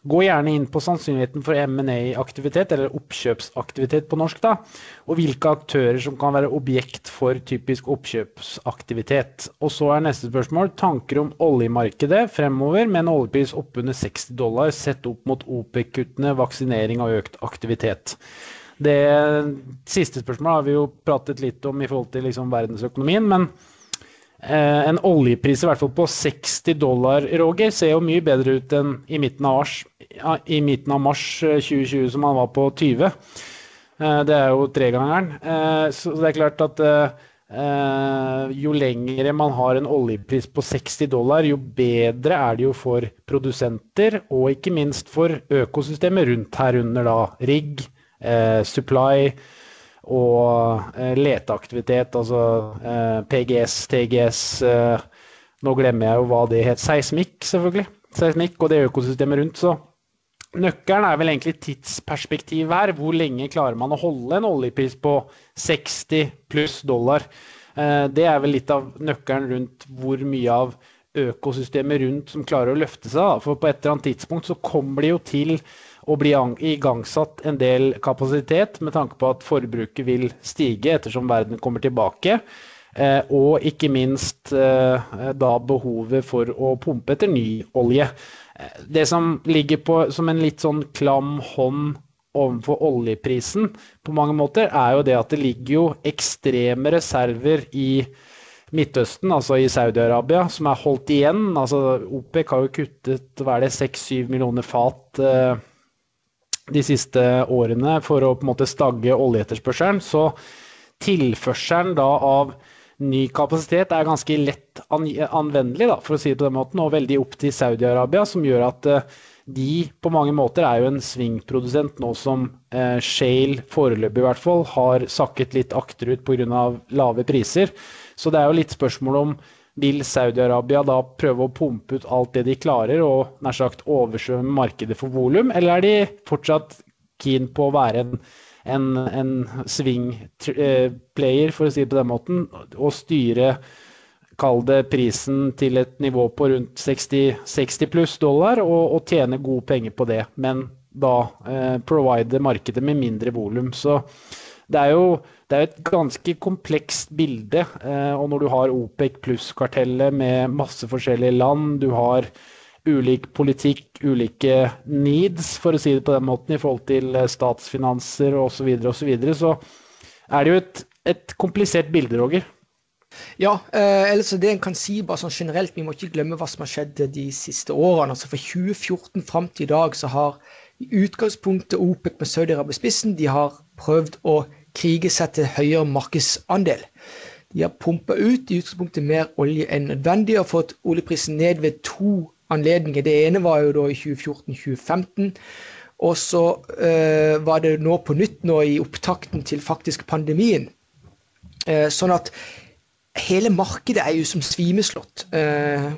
Gå gjerne inn på sannsynligheten for M&A-aktivitet, eller oppkjøpsaktivitet på norsk, da, og hvilke aktører som kan være objekt for typisk oppkjøpsaktivitet. Og så er neste spørsmål tanker om oljemarkedet fremover med en oljepris oppunder 60 dollar sett opp mot OPEC-kuttene, vaksinering og økt aktivitet. Det siste spørsmålet har vi jo pratet litt om i forhold til liksom verdensøkonomien. men en oljepris i hvert fall på 60 dollar, Roger, ser jo mye bedre ut enn i midten av, ars, i midten av mars 2020 som han var på 20. Det er jo tregangeren. Så det er klart at jo lengre man har en oljepris på 60 dollar, jo bedre er det jo for produsenter, og ikke minst for økosystemet rundt herunder da rigg, supply og leteaktivitet, altså PGS, TGS nå glemmer jeg jo hva det het. Seismikk, selvfølgelig. Seismikk og det økosystemet rundt. Så nøkkelen er vel egentlig tidsperspektivet her. Hvor lenge klarer man å holde en oljepris på 60 pluss dollar? Eh, det er vel litt av nøkkelen rundt hvor mye av økosystemet rundt som klarer å løfte seg. For på et eller annet tidspunkt så kommer det jo til å bli igangsatt en del kapasitet med tanke på at forbruket vil stige ettersom verden kommer tilbake. Eh, og ikke minst eh, da behovet for å pumpe etter ny olje. Eh, det som ligger på som en litt sånn klam hånd overfor oljeprisen på mange måter, er jo det at det ligger jo ekstreme reserver i Midtøsten, altså i Saudi-Arabia, som er holdt igjen. Altså, OPEC har jo kuttet hva er det, 6-7 millioner fat eh, de siste årene for å på en måte stagge oljeetterspørselen. Så tilførselen da av ny kapasitet er ganske lett anvendelig, da, for å si det på den måten, og veldig opp til Saudi-Arabia, som gjør at uh, de på mange måter er jo en svingprodusent nå som eh, Shale foreløpig i hvert fall har sakket litt akterut pga. lave priser. Så det er jo litt spørsmål om vil Saudi-Arabia da prøve å pumpe ut alt det de klarer og nær sagt oversvømme markedet for volum, eller er de fortsatt keen på å være en en, en swing-player, for å si det på den måten, og styre Kall det prisen til et nivå på rundt 60, 60 pluss dollar, og, og, tjene gode penger på det. Men da eh, provide markedet med mindre volum. Så det er jo det er et ganske komplekst bilde. Eh, og når du har OPEC pluss-kartellet med masse forskjellige land, du har ulik politikk, ulike needs, for å si det på den måten, i forhold til eh, statsfinanser osv., så, videre, og så, så er det jo et, et komplisert bilde, Roger. Ja, eh, ellers det en kan si bare sånn generelt, vi må ikke glemme hva som har skjedd de siste årene. altså Fra 2014 fram til i dag så har i utgangspunktet OPEC med Saudi-Arabia spissen de har prøvd å krige seg til høyere markedsandel. De har pumpa ut i utgangspunktet mer olje enn nødvendig og fått oljeprisen ned ved to anledninger. Det ene var jo da i 2014-2015. Og så uh, var det nå på nytt nå i opptakten til faktisk pandemien. Uh, sånn at hele markedet er jo som svimeslått. Uh,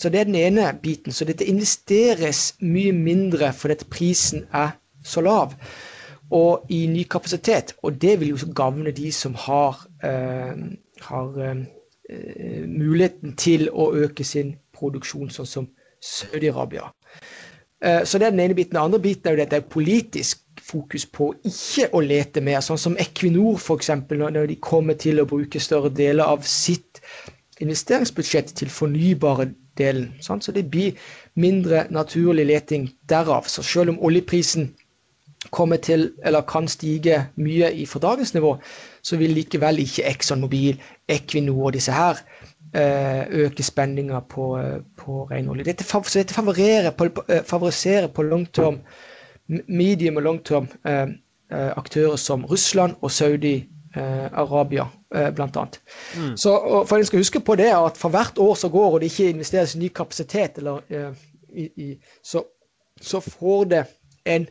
så det er den ene biten. Så dette investeres mye mindre fordi prisen er så lav. Og i ny kapasitet. Og det vil jo gagne de som har, har muligheten til å øke sin produksjon, sånn som Saudi-Arabia. Eh, så det er den ene biten. Den andre biten er jo dette politisk fokus på ikke å lete mer. Sånn som Equinor, f.eks., når de kommer til å bruke større deler av sitt investeringsbudsjett til fornybare delen. Så det blir mindre naturlig leting derav. Så selv om oljeprisen kommer til, eller kan stige mye fra dagens nivå, så vil likevel ikke Exxon Mobil, Equinor og disse her Eh, øke spenninga på, eh, på renolje. Dette, så dette favoriserer på, eh, på long term, medium og long term aktører som Russland og Saudi-Arabia, bl.a. Mm. Så for en skal huske på det at for hvert år som går og det ikke investeres i ny kapasitet, eller, i, i, så, så, får det en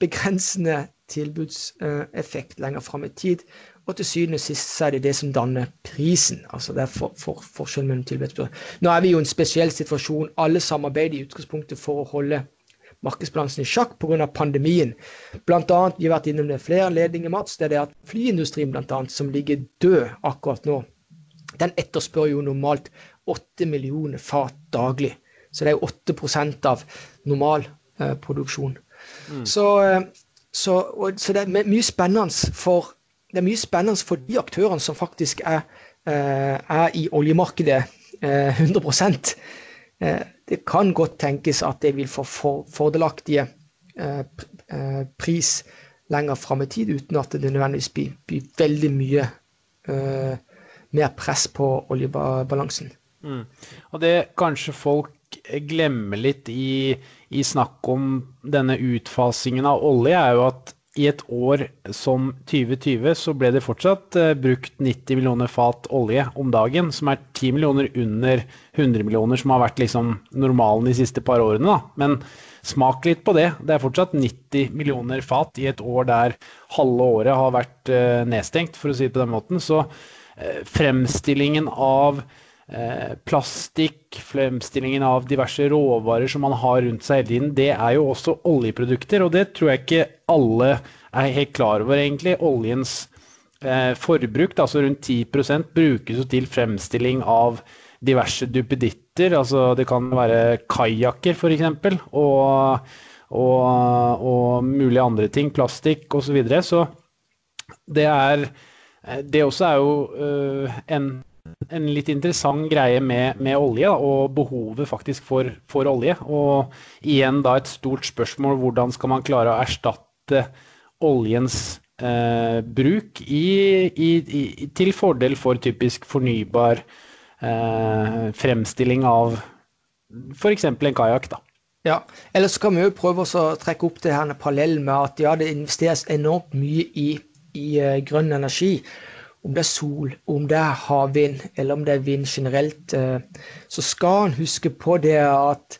begrensende tilbudseffekt lenger fram i tid. Og til syvende og sist er det det som danner prisen. altså det er for, for, forskjellen mellom tilbud Nå er vi jo i en spesiell situasjon. Alle samarbeider i utgangspunktet for å holde markedsbalansen i sjakk pga. pandemien. Blant annet, vi har vært innom det flere ledninger, Mats, det er det at flyindustrien blant annet, som ligger død akkurat nå, den etterspør jo normalt 8 millioner fat daglig. Så det er jo 8 av normal eh. Mm. Så, eh, så, og, så, det er mye spennende for det er mye spennende for de aktørene som faktisk er, eh, er i oljemarkedet 100 eh, Det kan godt tenkes at det vil få fordelaktige pris lenger fram i tid, uten at det nødvendigvis blir, blir veldig mye mer press på oljebalansen. Mm. Og det kanskje folk glemmer litt i, i snakk om denne utfasingen av olje, er jo at i et år som 2020 så ble det fortsatt uh, brukt 90 millioner fat olje om dagen, som er 10 millioner under 100 millioner, som har vært liksom normalen de siste par årene. Da. Men smak litt på det. Det er fortsatt 90 millioner fat i et år der halve året har vært uh, nedstengt, for å si det på den måten. Så uh, fremstillingen av Eh, plastikk, fremstillingen av diverse råvarer som man har rundt seg hele tiden, det er jo også oljeprodukter. Og det tror jeg ikke alle er helt klar over, egentlig. Oljens eh, forbruk, altså rundt 10 brukes jo til fremstilling av diverse duppeditter. Altså det kan være kajakker, f.eks. Og, og, og mulige andre ting. Plastikk osv. Så, videre. så det er eh, Det også er jo en en litt interessant greie med, med olje, og behovet faktisk for, for, olje. Og igjen da et stort spørsmål hvordan skal man klare å erstatte oljens eh, bruk i, i, i, til fordel for typisk fornybar eh, fremstilling av f.eks. en kajakk. Ja, eller så kan vi jo prøve å trekke opp det her parallell med at ja, det investeres enormt mye i, i uh, grønn energi om det er sol, om det er havvind, eller om det er vind generelt, eh, så skal en huske på det at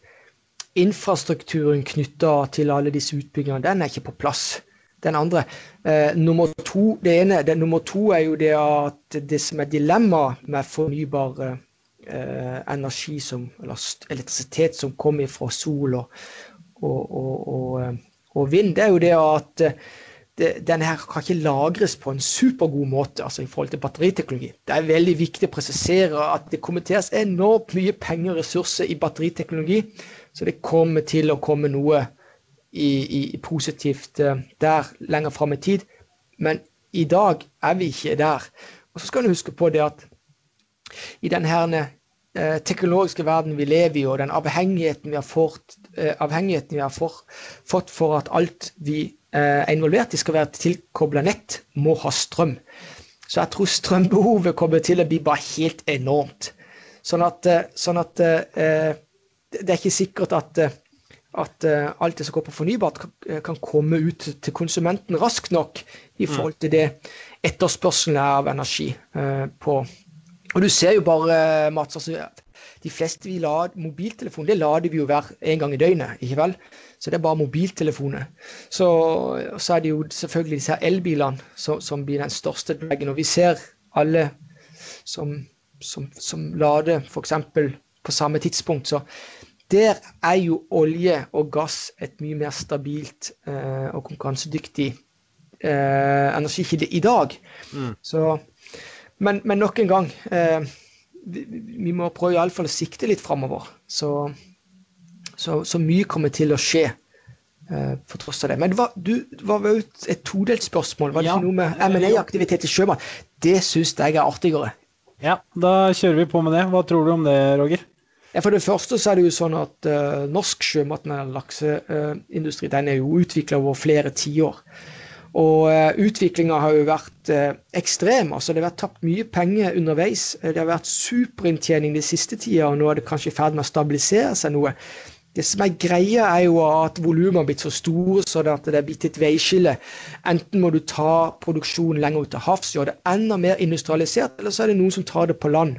infrastrukturen knytta til alle disse utbyggingene, den er ikke på plass. Den andre. Eh, nummer, to, det ene, det, nummer to er jo det at det som er dilemmaet med fornybar eh, energi, som, eller elektrisitet som kommer fra sol og, og, og, og, vind, det er jo det at den her kan ikke lagres på en supergod måte altså i forhold til batteriteknologi. Det er veldig viktig å presisere at det kommenteres enormt mye penger og ressurser i batteriteknologi, så det kommer til å komme noe i, i positivt uh, der lenger fram i tid. Men i dag er vi ikke der. Og så skal du huske på det at i den herne uh, teknologiske verden vi lever i, og den avhengigheten vi har fått, uh, avhengigheten vi har fått for at alt vi er eh, involvert, de skal være tilkobla nett, må ha strøm. Så jeg tror strømbehovet kommer til å bli bare helt enormt. Sånn at, eh, sånn at eh, det er ikke sikkert at, at alt det som går på fornybart, kan, komme ut til konsumenten raskt nok i mm. forhold til det etterspørselen er av energi på. Og du ser jo bare, Mats, altså, de fleste vi lader mobiltelefon, det lader vi jo hver en gang i døgnet. ikke vel? Så det er bare mobiltelefoner. Så, så er det jo selvfølgelig disse elbilene som, som blir den største dragen. Og vi ser alle som, som, som lader f.eks. på samme tidspunkt. Så der er jo olje og gass et mye mer stabilt eh, og konkurransedyktig eh, energikilde i dag. Mm. Så, men, men, nok en gang eh, vi, vi, må prøve iallfall å sikte litt framover. Så så, så mye kommer til å skje. For tross av det. Men var, du, var jo et todelt spørsmål. Var det ja. ikke noe med M&A-aktivitet i sjømat? Det syns jeg er artigere. Ja, da kjører vi på med det. Hva tror du om det, Roger? Ja, For det første så er det jo sånn at uh, norsk sjømat, lakseindustri, uh, den er jo utvikla over flere tiår. Og uh, utviklinga har jo vært uh, ekstrem. altså Det har vært tapt mye penger underveis. Det har vært superinntjening de siste tida, og nå er det kanskje i ferd med å stabilisere seg noe. Det som er greia, er jo at volumet har blitt så store så det er blitt et veiskille. Enten må du ta produksjonen lenger ut til havs, gjøre det enda mer industrialisert, eller så er det noen som tar det på land.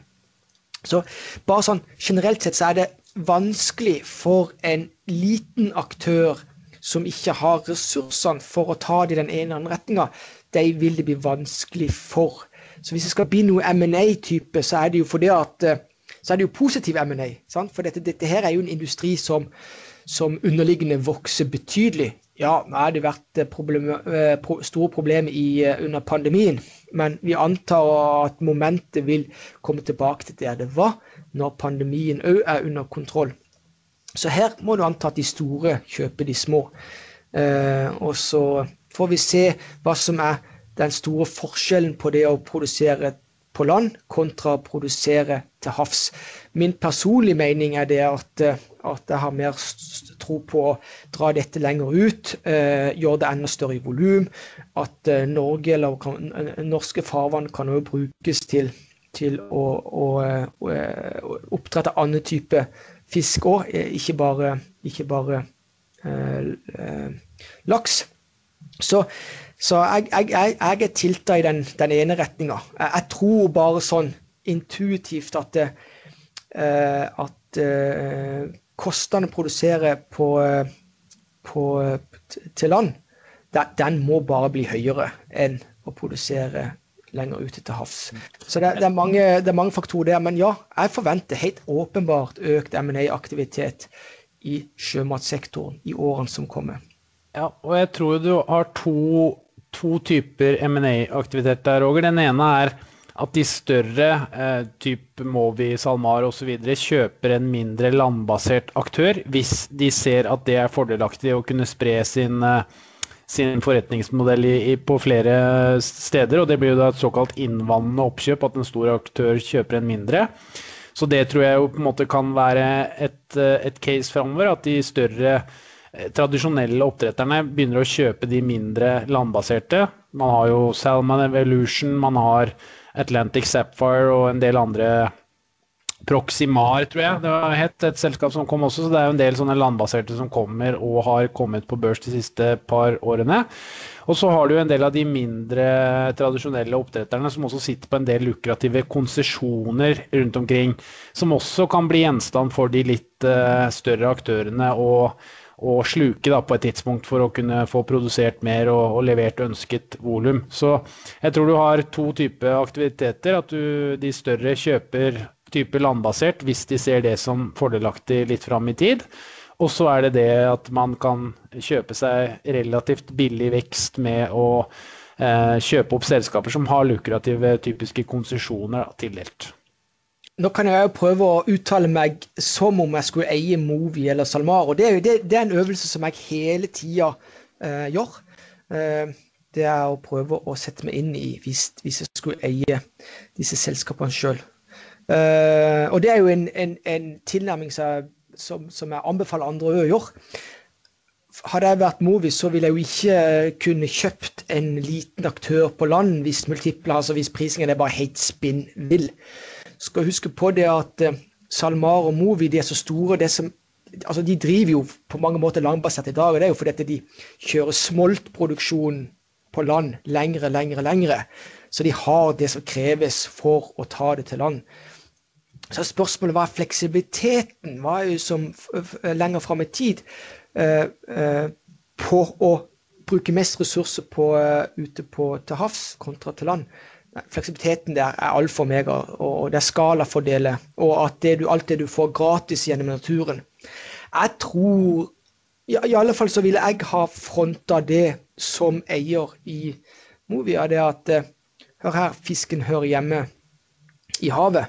Så bare sånn generelt sett så er det vanskelig for en liten aktør som ikke har ressursene for å ta det i den ene eller andre retninga, de vil det bli vanskelig for. Så hvis det skal bli noe M&A-type, så er det jo fordi at eh, så er det jo positiv M&A. For dette, dette, her er jo en industri som, som underliggende vokser betydelig. Ja, nå har det vært eh, problem, eh, store problemer eh, under pandemien, men vi antar at momentet vil komme tilbake til der det var når pandemien òg er under kontroll. Så her må du anta at de store kjøper de små. Eh, og så får vi se hva som er den store forskjellen på det å produsere på land kontra å produsere til havs. Min personlige mening er det at, eh, at jeg har mer tro på å dra dette lenger ut, eh, gjøre det enda større i volum. At eh, Norge eller kan, eh, norske farvann kan også brukes til, til å, å, å, å oppdrette andre type fisk òg, ikke bare, ikke bare eh, laks. Så, så jeg, jeg, jeg, er tilta i den, den ene retninga. Jeg, jeg, tror bare sånn intuitivt at, det, uh, at uh, kostnadene å produsere på, på, til land, den må bare bli høyere enn å produsere lenger ute til havs. Så det, det, er mange, det, er mange, faktorer der. Men ja, jeg forventer helt åpenbart økt M&A-aktivitet i sjømatsektoren i årene som kommer. Ja, og jeg tror du har to, to typer M&A-aktivitet der, Roger. Den ene er at de større, eh, type Movi, SalMar osv., kjøper en mindre landbasert aktør hvis de ser at det er fordelaktig å kunne spre sin, eh, sin forretningsmodell i, i, på flere steder. og Det blir jo da et såkalt innvandrende oppkjøp, at en stor aktør kjøper en mindre. Så det tror jeg jo på en måte kan være et, eh, et case framover. At de større eh, tradisjonelle oppdretterne begynner å kjøpe de mindre landbaserte. Man har jo Salmon Evolution, man har Atlantic Sapphire og en del andre Proximar, tror jeg det var het, et selskap som kom også. Så det er jo en del sånne landbaserte som kommer og har kommet på børs de siste par årene. Og så har du en del av de mindre tradisjonelle oppdretterne som også sitter på en del lukrative konsesjoner rundt omkring, som også kan bli gjenstand for de litt uh, større aktørene å, å sluke da, på et tidspunkt for å kunne få produsert mer og, og levert ønsket volum. Så jeg tror du har to typer aktiviteter. At du, de større kjøper type landbasert hvis de ser det som fordelaktig litt fram i tid. Og så er det det at man kan kjøpe seg relativt billig vekst med å eh, kjøpe opp selskaper som har lukrative typiske konsesjoner tildelt. Nå kan jeg jo prøve å uttale meg som om jeg skulle eie Movi eller SalMar. og Det er, det, det er en øvelse som jeg hele tida uh, gjør. Uh, det er å prøve å sette meg inn i hvis, hvis jeg skulle eie disse selskapene sjøl. Uh, og det er jo en, en, en tilnærming som som, som jeg anbefaler andre å gjøre. Hadde jeg vært Movis, så ville jeg jo ikke kunne kjøpt en liten aktør på land hvis multiple, altså hvis prisingen er bare helt spinn vill. Skal huske på det at uh, SalMar og Movi de er så store. det som altså De driver jo på mange måter landbasert i dag. og Det er jo fordi at de kjører smoltproduksjon på land lengre, lengre, lengre. Så de har det som kreves for å ta det til land. Så spørsmålet var fleksibiliteten var jo som lenger fram i tid uh, uh, på å bruke mest ressurser på, ute på, til havs kontra til land. Fleksibiliteten der er alfa og mega, og det er skalafordeler. Og at det du, alt det du får gratis gjennom naturen. Jeg tror ja, I alle fall så ville jeg ha fronta det som eier i Movia. Det at Hør her, fisken hører hjemme i havet.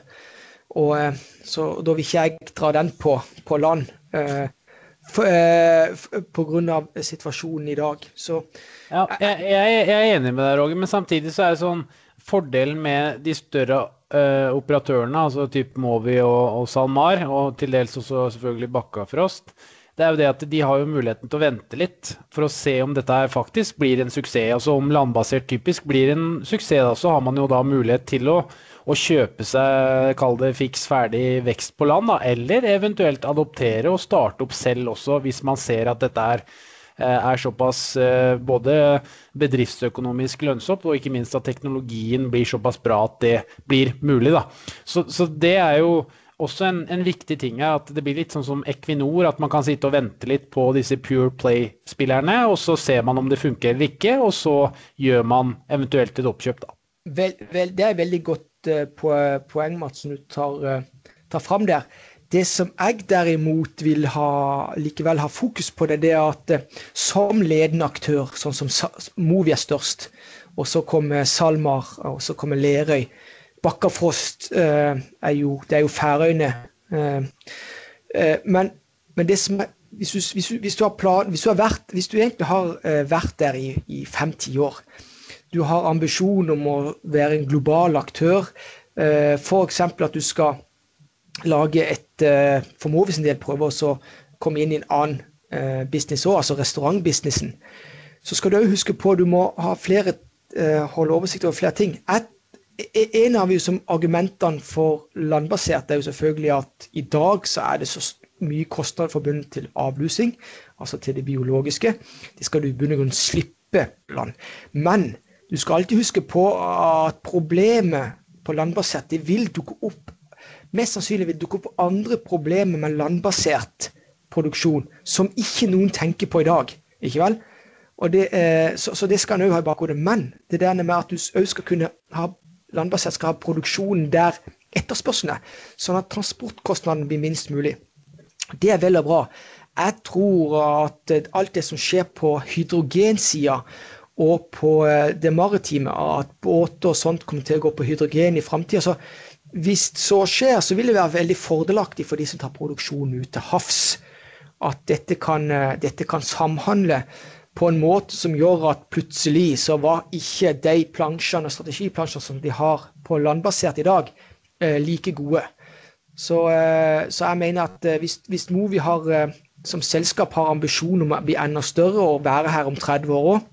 Og, eh, så da vil ikke jeg dra den på, på land eh, eh pga. situasjonen i dag. Så, ja, jeg, jeg, er enig med deg, Roger, men samtidig så er det sånn fordelen med de større uh, operatørene, altså type Movi og, og, SalMar, og til dels også selvfølgelig Bakkafrost, det er jo det at de har jo muligheten til å vente litt for å se om dette her faktisk blir en suksess. Altså om landbasert typisk blir en suksess, da, så har man jo da mulighet til å å kjøpe seg, kall det fiks ferdig vekst på land, da, eller eventuelt adoptere og starte opp selv også, hvis man ser at dette er, er såpass eh, både bedriftsøkonomisk lønnsomt, og ikke minst at teknologien blir såpass bra at det blir mulig. Da. Så, så det er jo også en, en, viktig ting er at det blir litt sånn som Equinor, at man kan sitte og vente litt på disse Pure Play-spillerne, og så ser man om det funker eller ikke, og så gjør man eventuelt et oppkjøp, da. Vel, vel, det er veldig godt uh, poeng, Madsen, du tar, uh, tar fram der. Det som jeg derimot vil ha, likevel ha fokus på, det, det er at eh, som ledende aktør, sånn som Movi er størst, og så kommer SalMar, og så kommer Lerøy Bakkafrost er jo, det er jo Færøyene. Men, men, det som er hvis du, hvis, du, hvis, du plan, hvis, du vært, hvis du, egentlig har vært der i fem-ti år, du har ambisjon om å være en global aktør. Eh, F.eks. at du skal lage et eh, For Movi sin del prøve å komme inn i en annen eh, business òg, altså restaurantbusinessen. Så skal du òg huske på du må ha flere, holde oversikt over flere ting. Et, e, en av argumentene for landbasert er jo selvfølgelig at i dag så er det så mye kostnader forbundet til avlusing, altså til det biologiske. Det skal du i bunn og grunn slippe land. Men du skal alltid huske på at problemet på landbasert det vil dukke opp Mest sannsynlig vil dukke opp andre problemer med landbasert produksjon som ikke noen tenker på i dag. ikke vel? Det, eh, så, så, det skal en òg ha i bakhodet. Men det der med at du òg skal kunne ha landbasert skal ha produksjonen der etterspørselen er, sånn at transportkostnaden blir minst mulig. Det er vel og bra. Jeg tror at alt det som skjer på hydrogensida og på eh, det maritime, at båter og sånt kommer til å gå på hydrogen i framtida. Hvis så skjer, så vil det være veldig fordelaktig for de som tar produksjonen ut til havs. At dette kan, eh, dette kan samhandle på en måte som gjør at plutselig så var ikke de plansjene, og strategiplansjene som de har på landbasert i dag, eh, like gode. Så, så jeg mener at hvis, hvis Movi har, som selskap har ambisjon om å bli enda større og være her om 30 år òg,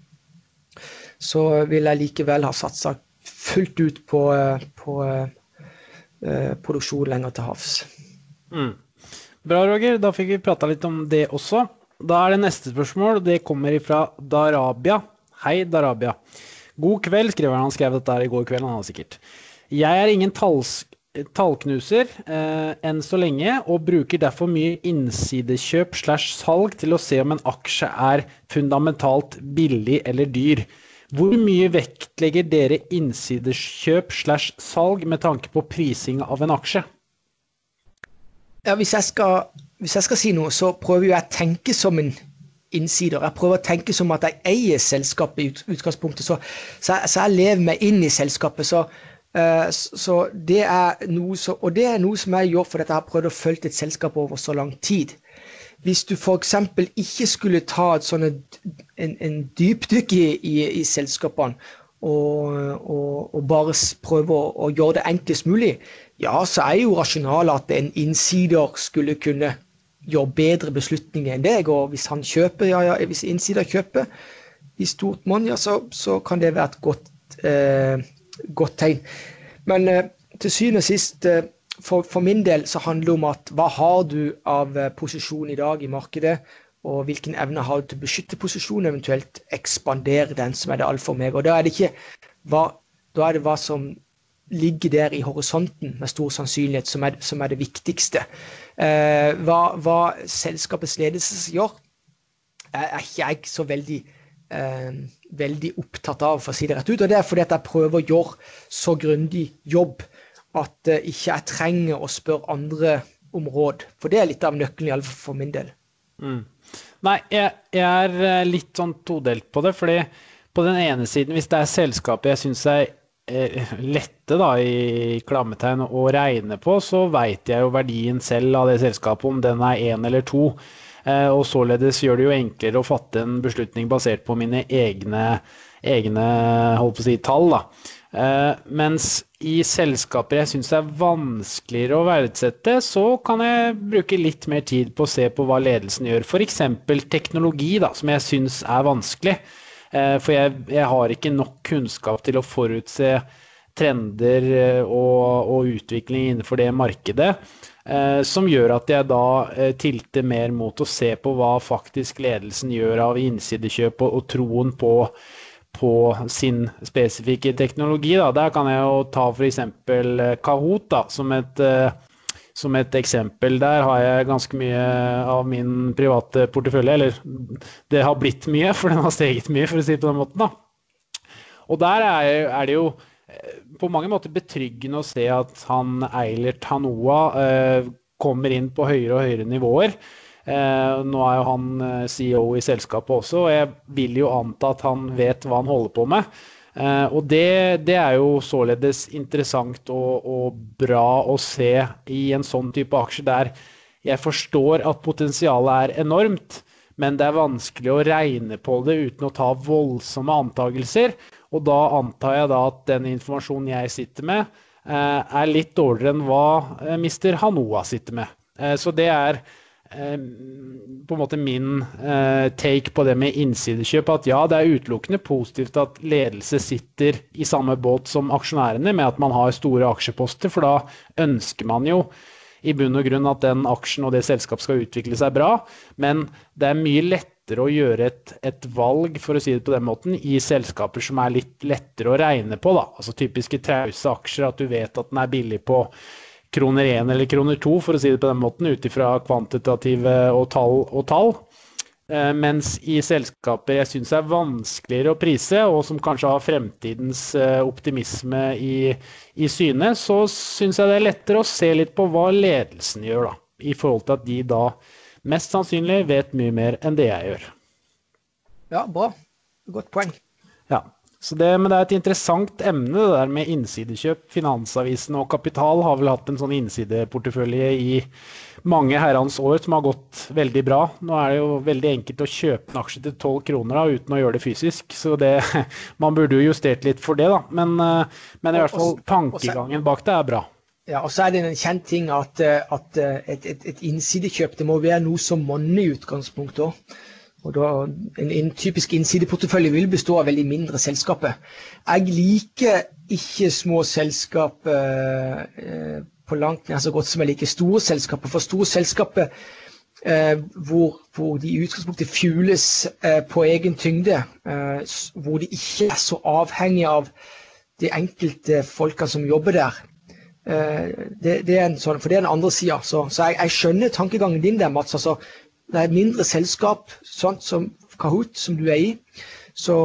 så vil jeg likevel ha satsa fullt ut på, på produksjon lenger til havs. Mm. Bra, Roger. Da fikk vi prata litt om det også. Da er det neste spørsmål. Det kommer fra Darabia. Hei, Darabia. God kveld, skriver han. Han skrev dette her i går kveld, han har sikkert. Jeg er ingen tals tallknuser eh, enn så lenge, og bruker derfor mye innsidekjøp slash salg til å se om en aksje er fundamentalt billig eller dyr. Hvor mye vektlegger dere innsiderskjøp slash salg med tanke på prising av en aksje? Ja, hvis jeg, skal, hvis jeg skal si noe, så prøver jeg å tenke som en innsider. Jeg prøver å tenke som at jeg eier selskapet i utgangspunktet. Så, så, jeg, så jeg, lever meg inn i selskapet. Så, uh, så det er noe og det er noe som jeg gjør fordi jeg har prøvd å følge et selskap over så lang tid. Hvis du f.eks. ikke skulle ta et sånne, en, en dypdykk i, i, i selskapene og, og, og, bare prøve å, å, gjøre det enklest mulig, ja, så er jo rasjonalet at en innsider skulle kunne gjøre bedre beslutninger enn deg. Og hvis han kjøper, ja, ja, hvis innsider kjøper i stort monn, ja, så, så, kan det være et godt, eh, godt tegn. Men eh, til syvende og sist eh, for, for, min del så handler det om at hva har du av eh, posisjon i dag i markedet, og hvilken evne har du til å beskytte posisjonen, eventuelt ekspandere den, som er det alt for meg. Og da er det ikke hva, da er det hva som ligger der i horisonten med stor sannsynlighet, som er, som er det viktigste. Eh, hva, hva, selskapets ledelse gjør, er, er ikke jeg så veldig eh, veldig opptatt av, for å si det rett ut. Og det er fordi at jeg prøver å gjøre så grundig jobb at uh, ikke jeg trenger å spørre andre om råd. For det er litt av nøkkelen, iallfall for min del. Mm. Nei, jeg, jeg, er eh, litt sånn todelt på det. fordi på den ene siden, hvis det er selskapet jeg syns er eh, lette da, i klammetegn å regne på, så veit jeg jo verdien selv av det selskapet, om den er én eller to. Eh, og således gjør det jo enklere å fatte en beslutning basert på mine egne, egne holdt på å si, tall. da. Uh, mens i selskaper jeg syns er vanskeligere å verdsette, så kan jeg bruke litt mer tid på å se på hva ledelsen gjør. F.eks. teknologi, da, som jeg syns er vanskelig. Uh, for jeg, jeg, har ikke nok kunnskap til å forutse trender uh, og, og, utvikling innenfor det markedet. som gjør at jeg da tilter mer mot å se på hva faktisk ledelsen gjør av innsidekjøp og, og troen på på sin spesifikke teknologi. Da. Der kan jeg jo ta f.eks. Eh, Kahoot da, som et, eh, som et eksempel. Der har jeg ganske mye av min private portefølje. Eller det har blitt mye, for den har steget mye, for å si det på den måten. Da. Og der er, er det jo eh, på mange måter betryggende å se at han Eilert Hanoa eh, kommer inn på høyere og høyere nivåer. Eh, nå er jo han eh, CEO i selskapet også, og jeg vil jo anta at han vet hva han holder på med. Eh, og det, det er jo således interessant og, og, bra å se i en sånn type aksje der jeg forstår at potensialet er enormt, men det er vanskelig å regne på det uten å ta voldsomme antakelser. Og da antar jeg da at den informasjonen jeg sitter med, er litt dårligere enn hva Mr. Hanoa sitter med. Så det er på en måte min eh, take på det med innsidekjøp. At ja, det er utelukkende positivt at ledelse sitter i samme båt som aksjonærene, med at man har store aksjeposter. For da ønsker man jo i bunn og grunn at den aksjen og det selskapet skal utvikle seg bra, men det er mye lettere å gjøre et, et, valg for å si det på den måten, i selskaper som er litt lettere å regne på. Da. Altså Typiske trause aksjer, at du vet at den er billig på kroner én eller kroner to, for å si det på den måten, ut ifra kvantitative og tall. Og tall. Eh, mens i selskaper jeg syns er vanskeligere å prise, og som kanskje har fremtidens eh, optimisme i, i syne, så syns jeg det er lettere å se litt på hva ledelsen gjør, da. I forhold til at de da mest sannsynlig vet mye mer enn det jeg gjør. Ja, bra. Godt poeng. Det, men det er et interessant emne, det der med innsidekjøp. Finansavisen og Kapital har vel hatt en sånn innsideportefølje i mange herrens år som har gått veldig bra. Nå er det jo veldig enkelt å kjøpe en aksje til 12 kroner da, uten å gjøre det fysisk. Så det, man burde jo justert litt for det, da. Men, eh, men i hvert fall tankegangen bak det er bra. Ja, og så er det en kjent ting at, eh, at eh, et, et, et innsidekjøp det må være noe som monner i utgangspunktet òg. Og da, en, en, typisk innsideportefølje vil bestå av veldig mindre selskaper. Jeg liker ikke små selskaper eh, på langt nær så godt som jeg liker store selskaper. For store selskaper eh, hvor, hvor, de i utgangspunktet fjules eh, på egen tyngde, eh, hvor de ikke er så avhengige av de enkelte folka som jobber der. Eh, det, det, er en sånn, for det er den andre sida. Så, så jeg, jeg, skjønner tankegangen din der, Mats. altså det er mindre selskap, sånn som Kahoot, som du er i, så,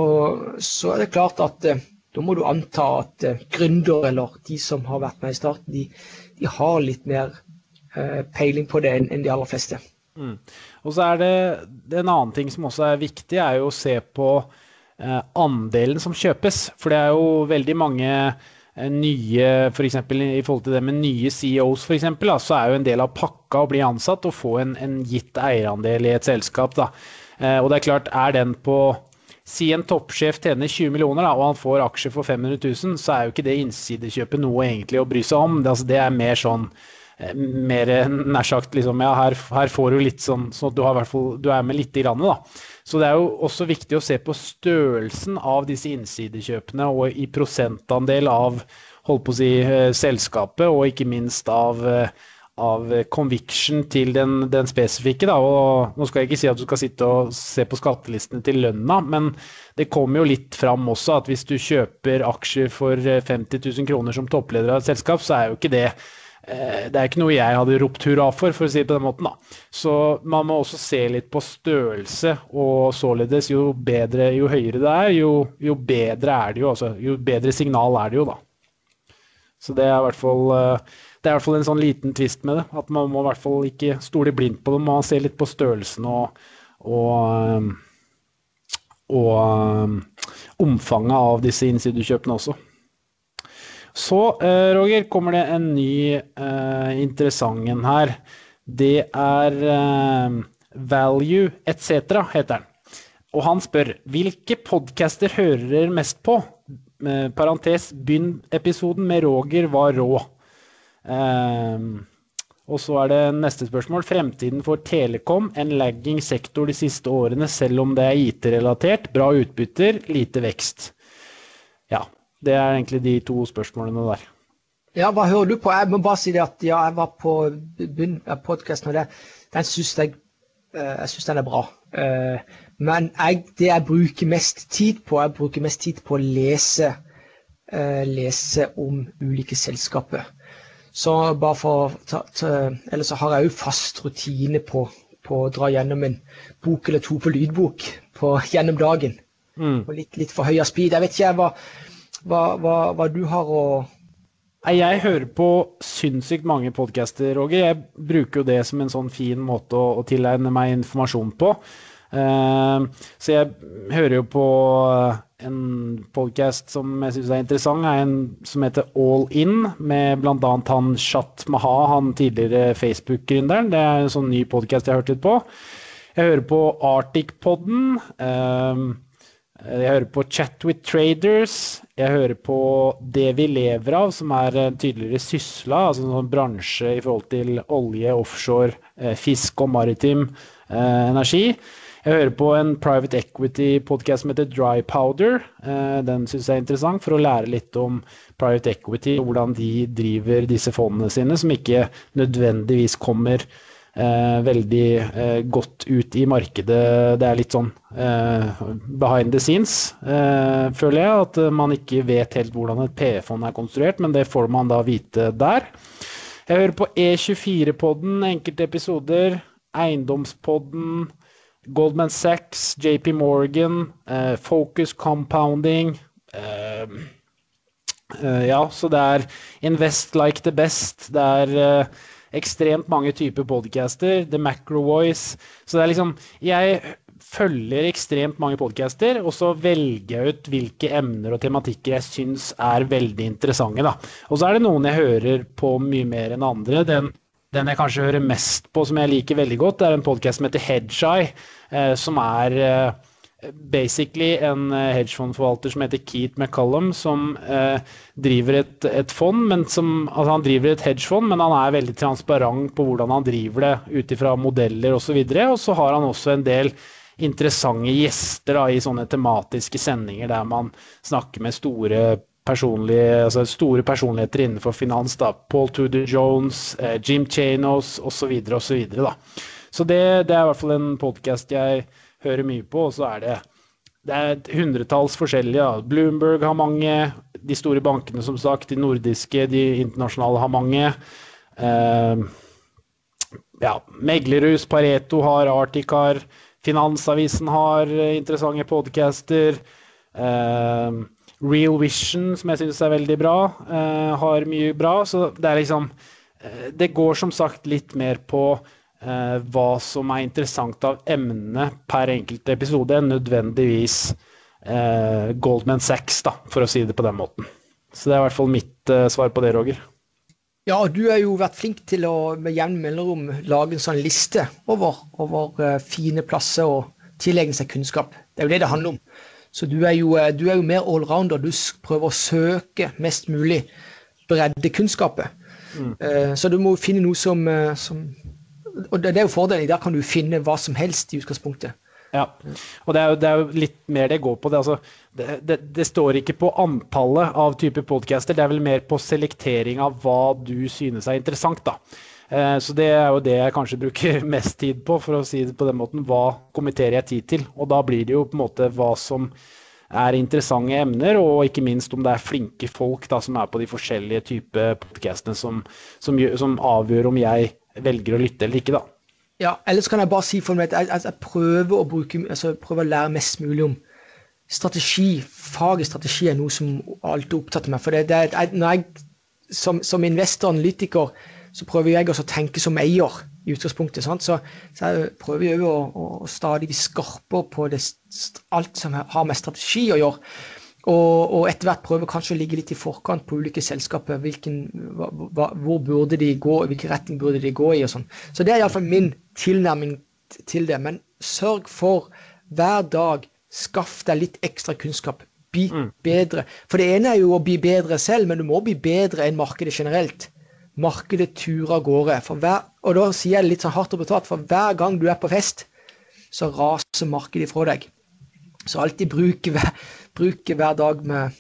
så er det klart at eh, da må du anta at eh, gründer eller de som har vært med i starten, de, de har litt mer eh, peiling på det enn, en de aller fleste. Mm. Og så er det, det En annen ting som også er viktig, er jo å se på eh, andelen som kjøpes. For det er jo veldig mange nye for eksempel, I forhold til det med nye CEOs, for da, så er jo en del av pakka å bli ansatt og få en, en gitt eierandel i et selskap. Da. Eh, og det er klart, er den på Si en toppsjef tjener 20 millioner da, og han får aksjer for 500 000, så er jo ikke det innsidekjøpet noe egentlig å bry seg om. Det, altså, det er mer sånn eh, mer nær sagt liksom, ja, her, her, får du litt sånn, at du, har, du er med litt i grann, da. Så det er jo også viktig å se på størrelsen av disse innsidekjøpene og i prosentandel av holdt på å si, eh, selskapet, og ikke minst av, eh, av conviction til den, den spesifikke. Da. Og nå skal jeg ikke si at du skal sitte og se på skattelistene til lønna, men det kommer jo litt fram også at hvis du kjøper aksjer for 50 eh, 000 kroner som toppleder av et selskap, så er jo ikke det det er ikke noe jeg hadde ropt hurra for, for å si det på den måten. da. Så man må også se litt på størrelse, og således jo bedre, jo høyere det er, jo, jo bedre er det jo. Altså, jo bedre signal er det jo, da. Så det er i hvert fall eh, det er i hvert fall en sånn liten tvist med det. At man må i hvert fall ikke stole blindt på det. Man må se litt på størrelsen og, og, eh, og omfanget av disse innsidekjøpene også. Så, eh, Roger, kommer det en ny uh, interessant en her. Det er uh, Value etc., heter den. Og han spør hvilke podcaster hører dere mest på? Uh, parentes, begynn episoden med Roger var rå. Uh, og så er det neste spørsmål. Fremtiden for Telekom, en lagging sektor de siste årene, selv om det er IT-relatert. Bra utbytter, lite vekst. Ja, det er egentlig de to spørsmålene der. Ja, hva hører du på? Jeg må bare si det at ja, jeg var på podkasten, og det, den syns jeg, eh, jeg synes den er bra. Eh, men jeg, det jeg bruker mest tid på, jeg bruker mest tid på å lese, eh, lese om ulike selskaper. Så bare for Eller så har jeg jo fast rutine på, på, å dra gjennom en bok eller to på lydbok på, gjennom dagen. Mm. Og litt, litt for høy speed. Jeg vet ikke jeg hva hva, hva, hva du har å jeg hører på sinnssykt mange podcaster, Roger. Jeg bruker jo det som en sånn fin måte å, å tilegne meg informasjon på. Uh, så jeg hører jo på en podcast som jeg syns er interessant, er en som heter All In, med bl.a. han Shat Maha, han tidligere Facebook-gründeren. Det er en sånn ny podkast jeg har hørt litt på. Jeg hører på Arctic-podden. Uh, jeg hører på Chat with Traders. Jeg hører på Det vi lever av, som er tydeligere sysla, altså en sånn bransje i forhold til olje, offshore, eh, fisk og maritim eh, energi. Jeg hører på en private equity-podkast som heter Dry Powder. Eh, den syns jeg er interessant for å lære litt om private equity hvordan de driver disse fondene sine, som ikke nødvendigvis kommer eh, veldig eh, godt ut i markedet. Det er litt sånn eh, behind the scenes, eh, føler jeg. At man ikke vet helt hvordan et PE-fond er konstruert, men det får man da vite der. Jeg hører på E24-podden, enkelte episoder. Eiendomspodden. Goldman Sachs, JP Morgan, eh, Focus Compounding. Eh, eh, ja, så det er Invest like the best. Det er eh, ekstremt mange typer podcaster. The Macro Voice. Så det er liksom Jeg følger ekstremt mange podcaster, og så velger jeg ut hvilke emner og tematikker jeg syns er veldig interessante. da. Og så er det noen jeg hører på mye mer enn andre. Den den jeg kanskje hører mest på, som jeg liker veldig godt, det er en podkast som heter Hedgeye, eh, som er eh, basically en eh, hedgefondforvalter som heter Keith McCollum som eh, driver et, et, fond, men som altså Han driver et hedgefond, men han er veldig transparent på hvordan han driver det ut ifra modeller osv. Og, så og så har han også en del interessante gjester da, i sånne tematiske sendinger der man snakker med store altså store personligheter innenfor finans. da, Paul Tudor Jones, eh, Jim Chanos osv. osv. Så, videre, da. så det, det, er i hvert fall en podkast jeg hører mye på. Og så er det, det er hundretalls forskjellige. Da. Bloomberg har mange. De store bankene, som sagt. De nordiske, de internasjonale har mange. Eh, ja, Meglerhus, Pareto har Articar. Finansavisen har interessante podcaster. Eh, Real Vision, som jeg syns er veldig bra, eh, har mye bra. Så det er liksom uh, Det går som sagt litt mer på hva som er interessant av emnene per enkelt episode, enn nødvendigvis Goldman Sachs, da, for å si det på den måten. Så det er i hvert fall mitt svar på det, Roger. Ja, du har jo vært flink til å med jevn mellomrom lage en sånn liste over, over fine plasser og tilegne seg kunnskap. Det er jo det det handler om. Så du er jo, eh, du er jo mer allrounder. Du prøver å søke mest mulig breddekunnskapet. Mm. Så du må finne noe som, som Og det er jo fordelen. Der kan du finne hva som helst i utgangspunktet. Ja, og det er, jo, det er jo litt mer det går på. Det, altså, det, det, det, står ikke på antallet av typer podcaster, det er vel mer på selektering av hva du synes er interessant. da. Eh, så det er jo det jeg kanskje bruker mest tid på, for å si det på den måten. Hva kommenterer jeg tid til? Og da blir det jo på en måte hva som er interessante emner, og ikke minst om det er flinke folk da, som er på de forskjellige typer podcastene som, som, som, avgjør om jeg velger å lytte eller ikke, da. Ja, ellers kan jeg bare si for meg at jeg, jeg prøver, å bruke, altså, prøver å lære mest mulig om strategi. Faget strategi er noe som alltid opptatt meg. For det, det jeg, når jeg som, som investor og analytiker så prøver jeg også å tenke som eier i utgangspunktet. Så, så, jeg prøver jeg å, å, stadig bli skarpere på det, alt som har med strategi å gjøre. Og, og etter hvert prøve kanskje å ligge litt i forkant på ulike selskaper. Hvilken, hva, hvor burde de gå, hvilken retning burde de gå i og sånn. Så det er iallfall min tilnærming til det. Men sørg for hver dag skaff deg litt ekstra kunnskap. Bli mm. bedre. For det ene er jo å bli bedre selv, men du må bli bedre enn markedet generelt markedet turer av gårde. Hver, og da sier jeg det litt sånn hardt og betalt, for hver gang du er på fest, så raser markedet ifra deg. Så alltid bruke, bruke hver dag med,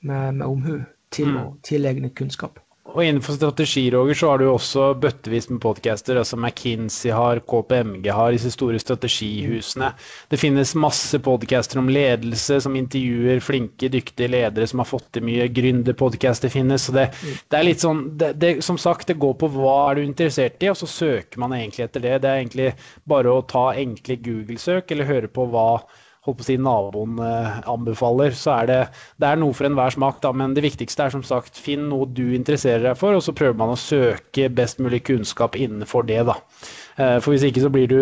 med, med omhu til mm. å tilegne kunnskap. Og innenfor strategi, Roger, så har du også bøttevis med podcaster. altså McKinsey har, KPMG har, disse store strategihusene. Det finnes masse podcaster om ledelse som intervjuer flinke, dyktige ledere som har fått til mye. Gründerpodcaster finnes. så det, det, er litt sånn, det, det, Som sagt, det går på hva er du interessert i, og så søker man egentlig etter det. Det er egentlig bare å ta enkle Google-søk eller høre på hva holdt på å si naboen eh, anbefaler, så er det, det er noe for enhver smak. Da, men det viktigste er som sagt finn noe du interesserer deg for, og så prøver man å søke best mulig kunnskap innenfor det. da. Eh, for hvis ikke så blir du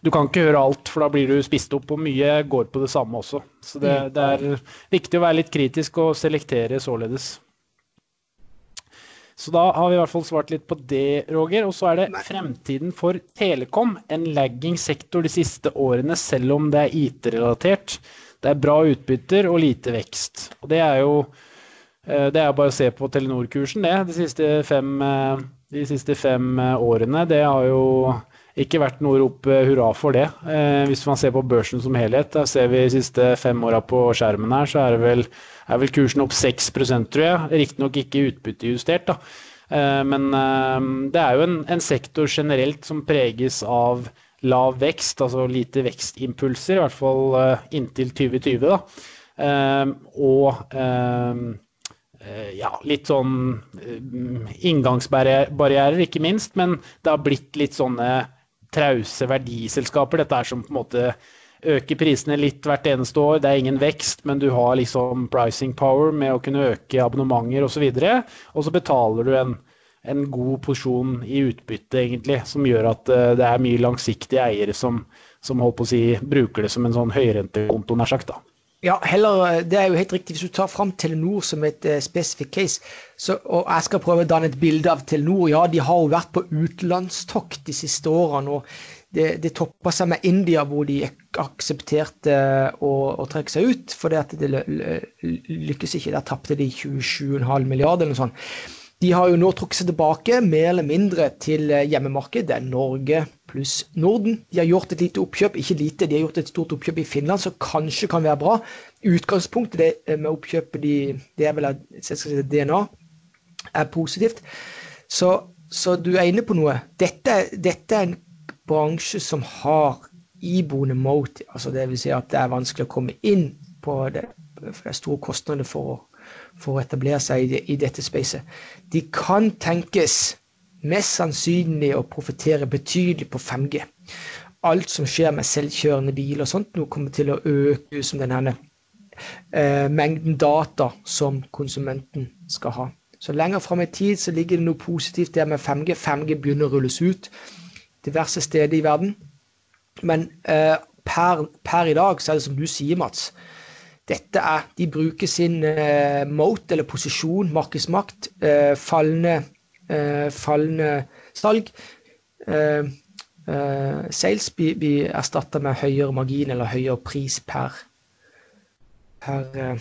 Du kan ikke høre alt, for da blir du spist opp, og mye går på det samme også. Så det, mm. det er viktig å være litt kritisk og selektere således. Så da har vi i hvert fall svart litt på det, Roger. Og så er det fremtiden for Telekom. En lagging sektor de siste årene, selv om det er IT-relatert. Det er bra utbytter og lite vekst. Og det er jo eh, det er bare å se på Telenor-kursen, det. De siste fem, eh, de siste fem eh, årene. Det har jo ikke vært noe rop hurra for det. Hvis man ser på børsen som helhet, da ser vi de siste fem åra på skjermen her, så er, det vel, er vel kursen opp 6 tror jeg. Riktignok ikke utbyttejustert, da. Eh, men eh, det er jo en, en, sektor generelt som preges av lav vekst, altså lite vekstimpulser, i hvert fall eh, inntil 2020. da. Og ja, litt sånn inngangsbarrierer, ikke minst. Men det har blitt litt sånne trause verdiselskaper. Dette er som på en måte øker prisene litt hvert eneste år. Det er ingen vekst, men du har liksom pricing power med å kunne øke abonnementer osv. Og, så og så betaler du en, en, god porsjon i utbytte, egentlig, som gjør at uh, det er mye langsiktige eiere som, som holdt på å si, bruker det som en sånn høyrentekonto, nær sagt. da. Ja, heller, eh, det er jo helt riktig. Hvis du tar fram Telenor som et uh, spesifikt case, så, og jeg skal prøve å danne et bilde av Telenor Ja, de har jo vært på utenlandstokt de siste årene. og det, det toppa seg med India, hvor de aksepterte å, å trekke seg ut. For det, lykkes ikke. Der tapte de 27,5 milliarder eller noe sånt. De har jo nå trukket seg tilbake mer eller mindre til eh, hjemmemarkedet. Det er Norge pluss Norden. De har gjort et lite oppkjøp, ikke lite, de har gjort et stort oppkjøp i Finland, som kanskje kan være bra. Utgangspunktet eh, med oppkjøpet de, det er vel at DNA er positivt. Så, så, du er inne på noe. Dette, dette er en bransje som har iboende mote, altså dvs. Si at det er vanskelig å komme inn på det, for det er store kostnader for å, for å etablere seg i, i dette spacet. De kan tenkes mest sannsynlig å profitere betydelig på 5G. Alt som skjer med selvkjørende biler og sånt, nå kommer til å øke som denne eh, mengden data som konsumenten skal ha. Så lenger fram i tid så ligger det noe positivt der med 5G. 5G begynner å rulles ut diverse steder i verden. Men eh, per, per, i dag så er det som du sier, Mats. Dette er, De bruker sin eh, mote, eller posisjon, markedsmakt, eh, fallende, eh, fallende, salg. Eh, eh, sales blir, blir erstatta med høyere margin eller høyere pris per, per,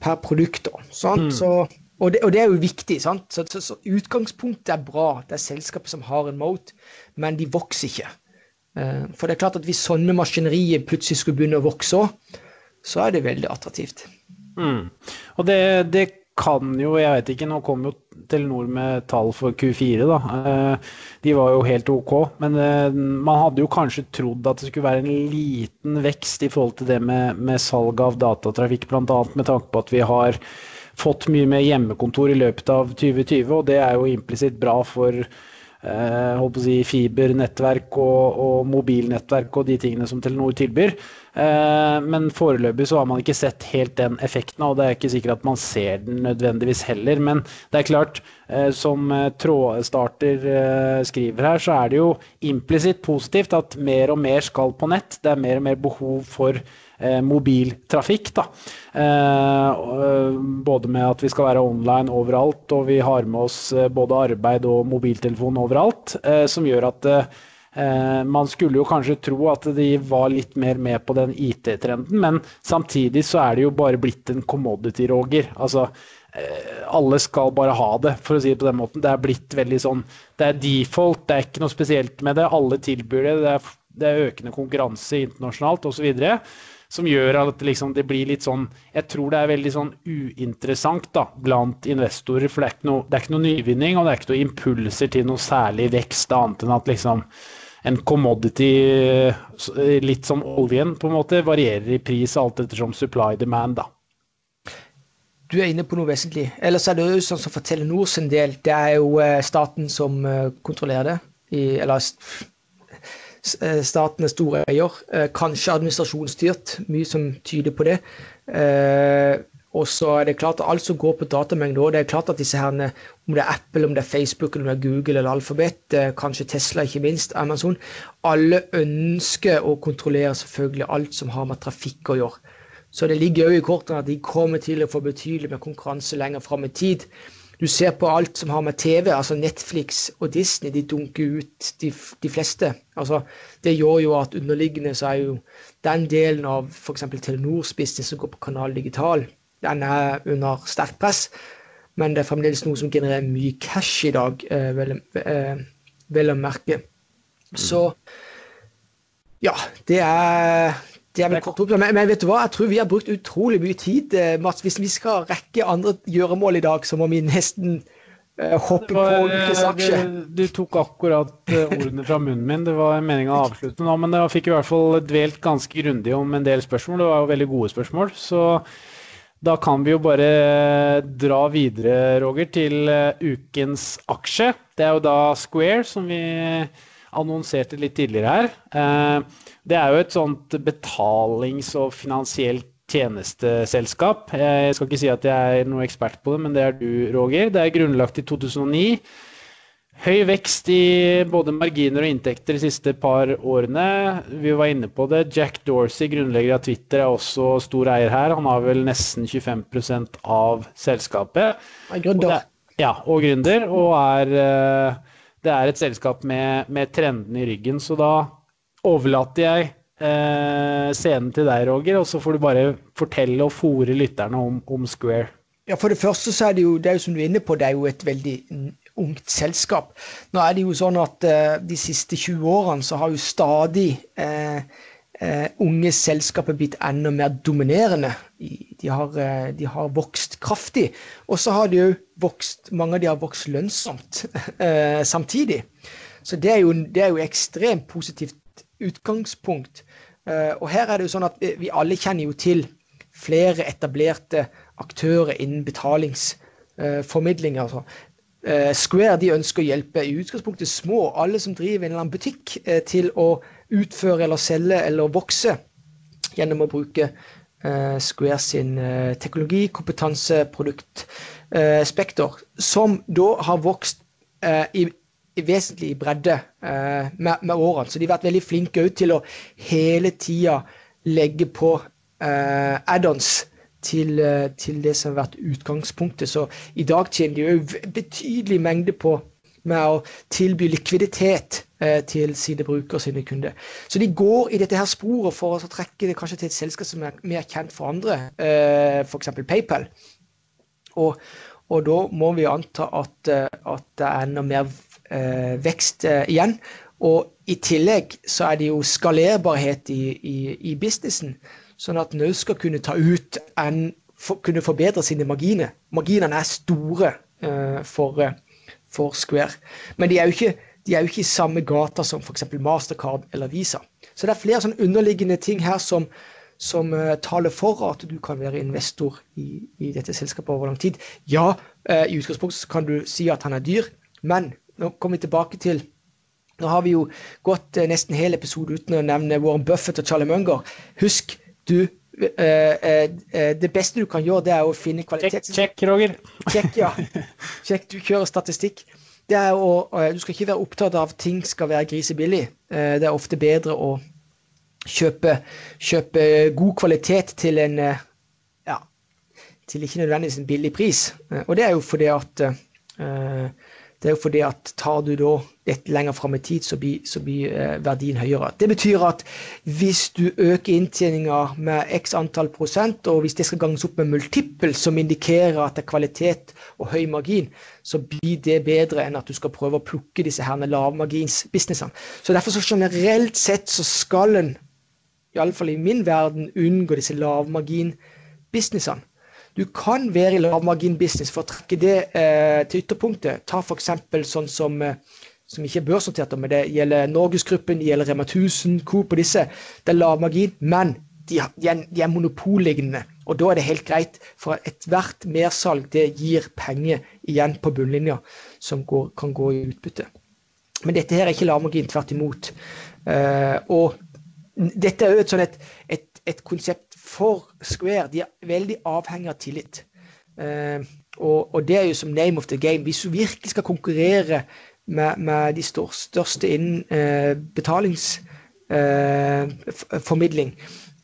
per produkt. Mm. Så og det, og det, er jo viktig. sant? Så, så, så, Utgangspunktet er bra. Det er selskapet som har en mote, men de vokser ikke. Uh, for det er klart at hvis sånne maskinerier plutselig skulle begynne å vokse òg, så er det veldig attraktivt. Mm. Og det, det, kan jo, jeg vet ikke, nå kom jo Telenor med tall for Q4, da. Uh, de var jo helt OK. Men uh, man hadde jo kanskje trodd at det skulle være en liten vekst i forhold til det med, med salg av datatrafikk, bl.a. med tanke på at vi har fått mye mer hjemmekontor i løpet av 2020, og det er jo implisitt bra for eh, si, fibernettverk og, og, mobilnettverk og de tingene som Telenor tilbyr. Eh, men foreløpig så har man ikke sett helt den effekten, og det er ikke sikkert at man ser den nødvendigvis heller. Men det er klart, eh, som eh, Trådstarter eh, skriver her, så er det jo implisitt positivt at mer og mer skal på nett. Det er mer og mer behov for mobiltrafikk. Da. Eh, både med at vi skal være online overalt, og vi har med oss eh, både arbeid og mobiltelefon overalt. Som gjør at man skulle jo kanskje tro at de var litt mer med på den IT-trenden, men samtidig så er det jo bare blitt en commodity, Roger. Altså, alle skal bare ha det, for å si det på den måten. Det er blitt veldig sånn Det er default, det er ikke noe spesielt med det. Alle tilbyr det. Det er, det er økende konkurranse internasjonalt osv som gjør at liksom, det blir litt sånn Jeg tror det er veldig sånn uinteressant da, blant investorer. For det er, ikke noe, er ikke noe nyvinning, og det er ikke noe impulser til noe særlig vekst, annet enn at liksom en commodity, litt som oljen, på en måte, varierer i pris alt ettersom supply demand, da. Du er inne på noe vesentlig. Ellers er det jo sånn som for Telenor sin del, det er jo eh, staten som eh, kontrollerer det. I, eller Eh, staten er stor eier. Eh, kanskje administrasjonsstyrt, mye som tyder på det. Eh, og så er det klart at alt som går på datamengde òg, det er klart at disse herne, om det er Apple, om det er Facebook, om det er Google eller Alphabet, kanskje Tesla, ikke minst, Amazon, alle ønsker å kontrollere selvfølgelig alt som har med trafikk å gjøre. Så det ligger òg i kortene at de kommer til å få betydelig med konkurranse lenger fram i tid. Du ser på alt som har med TV, altså Netflix og Disney, de dunker ut de, de fleste. Altså, det gjør jo at underliggende så er jo den delen av f.eks. Telenors business som går på Kanal Digital, den er under sterkt press. Men det er fremdeles noe som genererer mye cash i dag, eh, vel, eh, vel å merke. Så ja, det er er kort opp, men, men, vet du hva, jeg tror vi har brukt utrolig mye tid. Eh, Mats, hvis vi skal rekke andre gjøremål i dag, så må vi nesten uh, hoppe var, på ukes aksje. Du tok akkurat ordene fra munnen min. Det var meninga å avslutte nå, men jeg fikk i hvert fall dvelt ganske grundig om en del spørsmål. Det var jo veldig gode spørsmål. Så da kan vi jo bare dra videre, Roger, til ukens aksje. Det er jo da Square, som vi annonserte litt tidligere her. Det er jo et sånt betalings- og finansielt tjenesteselskap. Jeg skal ikke si at jeg er noe ekspert på det, men det er du, Roger. Det er grunnlagt i 2009. Høy vekst i både marginer og inntekter de siste par årene. Vi var inne på det. Jack Dorsey, grunnlegger av Twitter, er også stor eier her. Han har vel nesten 25% av selskapet. Gründer. Ja, og gründer. Og er eh, det er et selskap med, med trendene i ryggen. Så da overlater jeg eh, scenen til deg, Roger, og så får du bare fortelle og fòre lytterne om, om, Square. Ja, For det første så er det jo, det er jo som du er inne på, det er jo et veldig ungt selskap. Nå er det jo sånn at eh, de siste 20 årene så har jo stadig eh, uh, unge selskaper blitt enda mer dominerende. De har, uh, de har vokst kraftig. Og så har de jo vokst, mange av de har vokst lønnsomt uh, samtidig. Så det er, jo, det er jo ekstremt positivt utgangspunkt. og her er det jo sånn at vi alle kjenner jo til flere etablerte aktører innen betalingsformidling. altså. Square de ønsker å hjelpe i utgangspunktet små, alle som driver en eller annen butikk, til å utføre eller selge eller vokse gjennom å bruke Square sin teknologi, kompetanse, produkt, spekter, som da har vokst i, i, vesentlig bredde med, med, årene. Så de har vært veldig flinke til å hele tida legge på add-ons til, til, det som har vært utgangspunktet. Så i dag tjener de jo betydelig mengde på med å tilby likviditet eh, til sine brukere og sine kunder. Så de går i dette her sporet for å trekke det kanskje til et selskap som er mer kjent for andre, eh, f.eks. PayPal. Og, og, da må vi anta at, eh, at det er enda mer eh, vekst eh, igjen. Og i tillegg så er det jo skalerbarhet i, i, i businessen, sånn at en skal kunne ta ut en for, kunne forbedre sine marginer. Marginene er store uh, for, for Square. Men de er ikke, de er jo ikke i samme gata som f.eks. Mastercard eller Visa. Så det er flere sånne underliggende ting her som, som uh, taler for at du kan være investor i, i dette selskapet over lang tid. Ja, i utgangspunktet kan du si at han er dyr, men nå kommer vi tilbake til Nå har vi jo gått uh, nesten hele episode uten å nevne Warren Buffett og Charlie Munger. Husk, du det beste du kan gjøre, det er å finne kvalitet. Check Roger. Check, ja. Check, du kjører statistikk. Det er å, du skal ikke være opptatt av at ting skal være grisebillig. Det er ofte bedre å kjøpe, kjøpe god kvalitet til en ja, til ikke nødvendigvis en billig pris. Og det er jo fordi at det er jo fordi at tar du da dette lenger fram i tid, så blir, så blir eh, verdien høyere. Det betyr at hvis du øker inntjeninga med x antall prosent, og hvis det skal ganges opp med multiple, som indikerer at det er kvalitet og høy margin, så blir det bedre enn at du skal prøve å plukke disse her lavmarginsbusinessene. Så derfor så generelt sett så skal en, iallfall i min verden, unngå disse lavmarginbusinessene. Du kan være i lavmarginbusiness for å trekke det eh, til ytterpunktet. Ta f.eks. sånn som, eh, som ikke er børsnotert, men det gjelder Norgesgruppen, det gjelder Rema 1000, Coop og disse. Det er lavmargin, men de, er, de er monopollignende. Og da er det helt greit, for ethvert mersalg det gir penger igjen på bunnlinja som går, kan gå i utbytte. Men dette her er ikke lavmargin, tvert imot. Uh, og dette er jo et, sånn et, et konsept for Square de er veldig avhengig av tillit. Eh, og, og, det er jo som name of the game. Hvis du virkelig skal konkurrere med, med de største innen eh, betalingsformidling eh,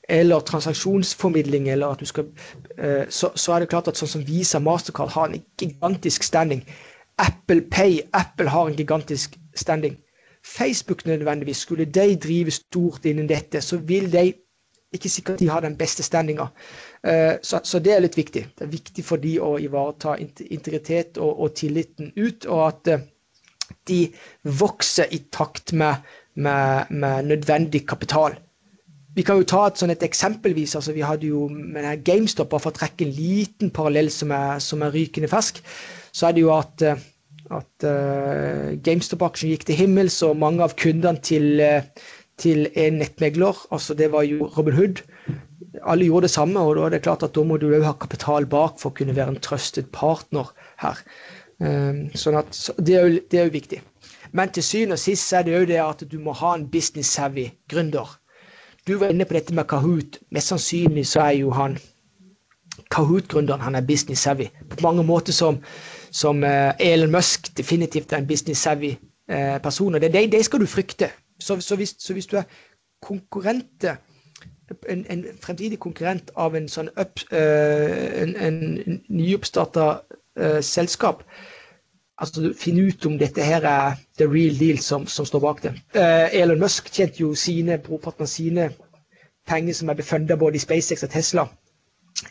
eller transaksjonsformidling, eller at du skal, så, så, er det klart at sånn som Visa Mastercard har en gigantisk standing. Apple Pay, Apple har en gigantisk standing. Facebook nødvendigvis, skulle de drive stort innen dette, så vil de ikke sikkert de har den beste standinga. Eh, så, det er litt viktig. Det er viktig for de å ivareta integritet og tilliten ut, og at eh, de vokser i takt med, med, med nødvendig kapital. Vi kan jo ta et sånn et eksempelvis. altså Vi hadde jo med GameStop, bare for å trekke en liten parallell som er, som er rykende fersk, så er det jo at, eh, at uh, GameStop-aksjen gikk til himmels, og mange av kundene til, uh, til en nettmegler, altså det var jo Robin Hood, alle gjorde det samme, og da er det klart at da må du òg ha kapital bak for å kunne være en trusted partner her. Um, sånn at, det, er jo, jo viktig. Men til syvende og sist er det òg det at du må ha en business-savvy gründer. Du var inne på dette med Kahoot. Mest sannsynlig så er jo han Kahoot-gründeren han er business savvy. På mange måter som, som uh, Elon Musk definitivt er en business savvy uh, person. og det, det, det, skal du frykte. Så, så, hvis, så hvis, du er konkurrente, en, en, fremtidig konkurrent av en sånn up, uh, en, en nyoppstarta selskap, altså finne ut om dette her er the real deal som, som står bak det. Uh, Elon Musk tjente jo sine, brorparten sine penger som er befunda både i SpaceX og Tesla,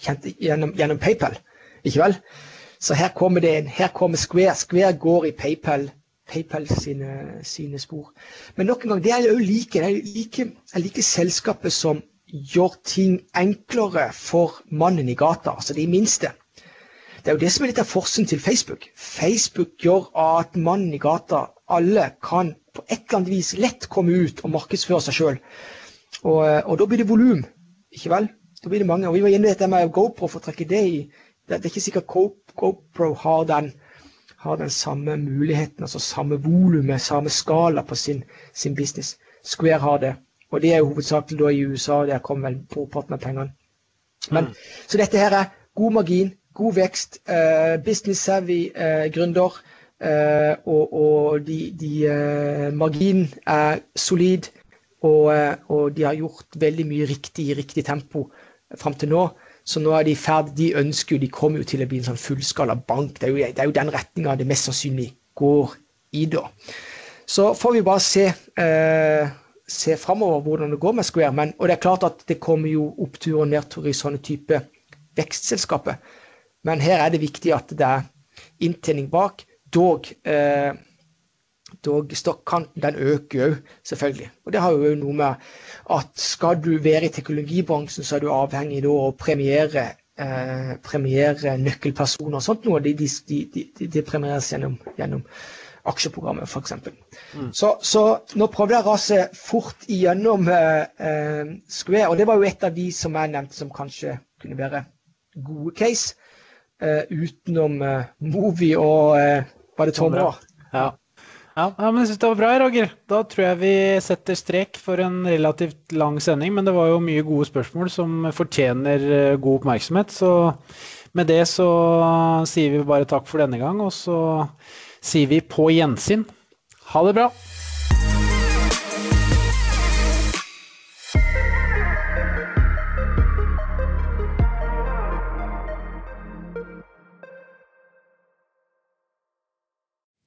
gjennom, gjennom, PayPal. Ikke vel? Så her kommer det en, her kommer Square. Square går i PayPal, PayPal sine, sine spor. Men nok en gang, det er jo like. Det er like, er like selskapet som gjør ting enklere for mannen i gata, altså de minste. Det er jo det som er litt av forskjellen til Facebook. Facebook gjør at mannen i gata, alle, kan på et eller annet vis lett komme ut og markedsføre seg sjøl. Og, og, da blir det volum, ikke vel? Da blir det mange. Og vi var inne i dette med GoPro for å trekke det i. Det, er ikke sikkert GoPro har den, har den samme muligheten, altså samme volumet, samme skala på sin, sin, business. Square har det. Og det er jo hovedsakelig da i USA, der kom vel brorparten av pengene. Men, mm. Så dette her er god margin, god vekst, uh, business savvy uh, gründer. Uh, og, og de, de marginen er solid, og, og, de har gjort veldig mye riktig i riktig tempo fram til nå. Så nå er de ferdig. De ønsker jo, de kommer jo til å bli en sånn fullskala bank. Det er jo, det er jo den retninga det mest sannsynlig går i da. Så får vi bare se, eh, se framover hvordan det går med Square. Men, og det er klart at det kommer jo opptur og nedtur i sånne type vekstselskaper. Men her er det viktig at det er inntjening bak. Dog, eh, dog stokkanten den øker òg, selvfølgelig. Og det har jo noe med at skal du være i teknologibransjen, så er du avhengig av å premiere, eh, premiere nøkkelpersoner og sånt noe. De, de, de, de premieres gjennom, gjennom aksjeprogrammet, f.eks. Mm. Så, så nå prøvde jeg å rase fort igjennom eh, eh, Square, og det var jo et av de som jeg nevnte som kanskje kunne være gode case. Uh, utenom uh, Movie og uh, var det Tomra. Ja. Ja, men jeg syns det var bra, Roger. Da tror jeg vi setter strek for en relativt lang sending. Men det var jo mye gode spørsmål som fortjener god oppmerksomhet. Så med det så sier vi bare takk for denne gang, og så sier vi på gjensyn. Ha det bra.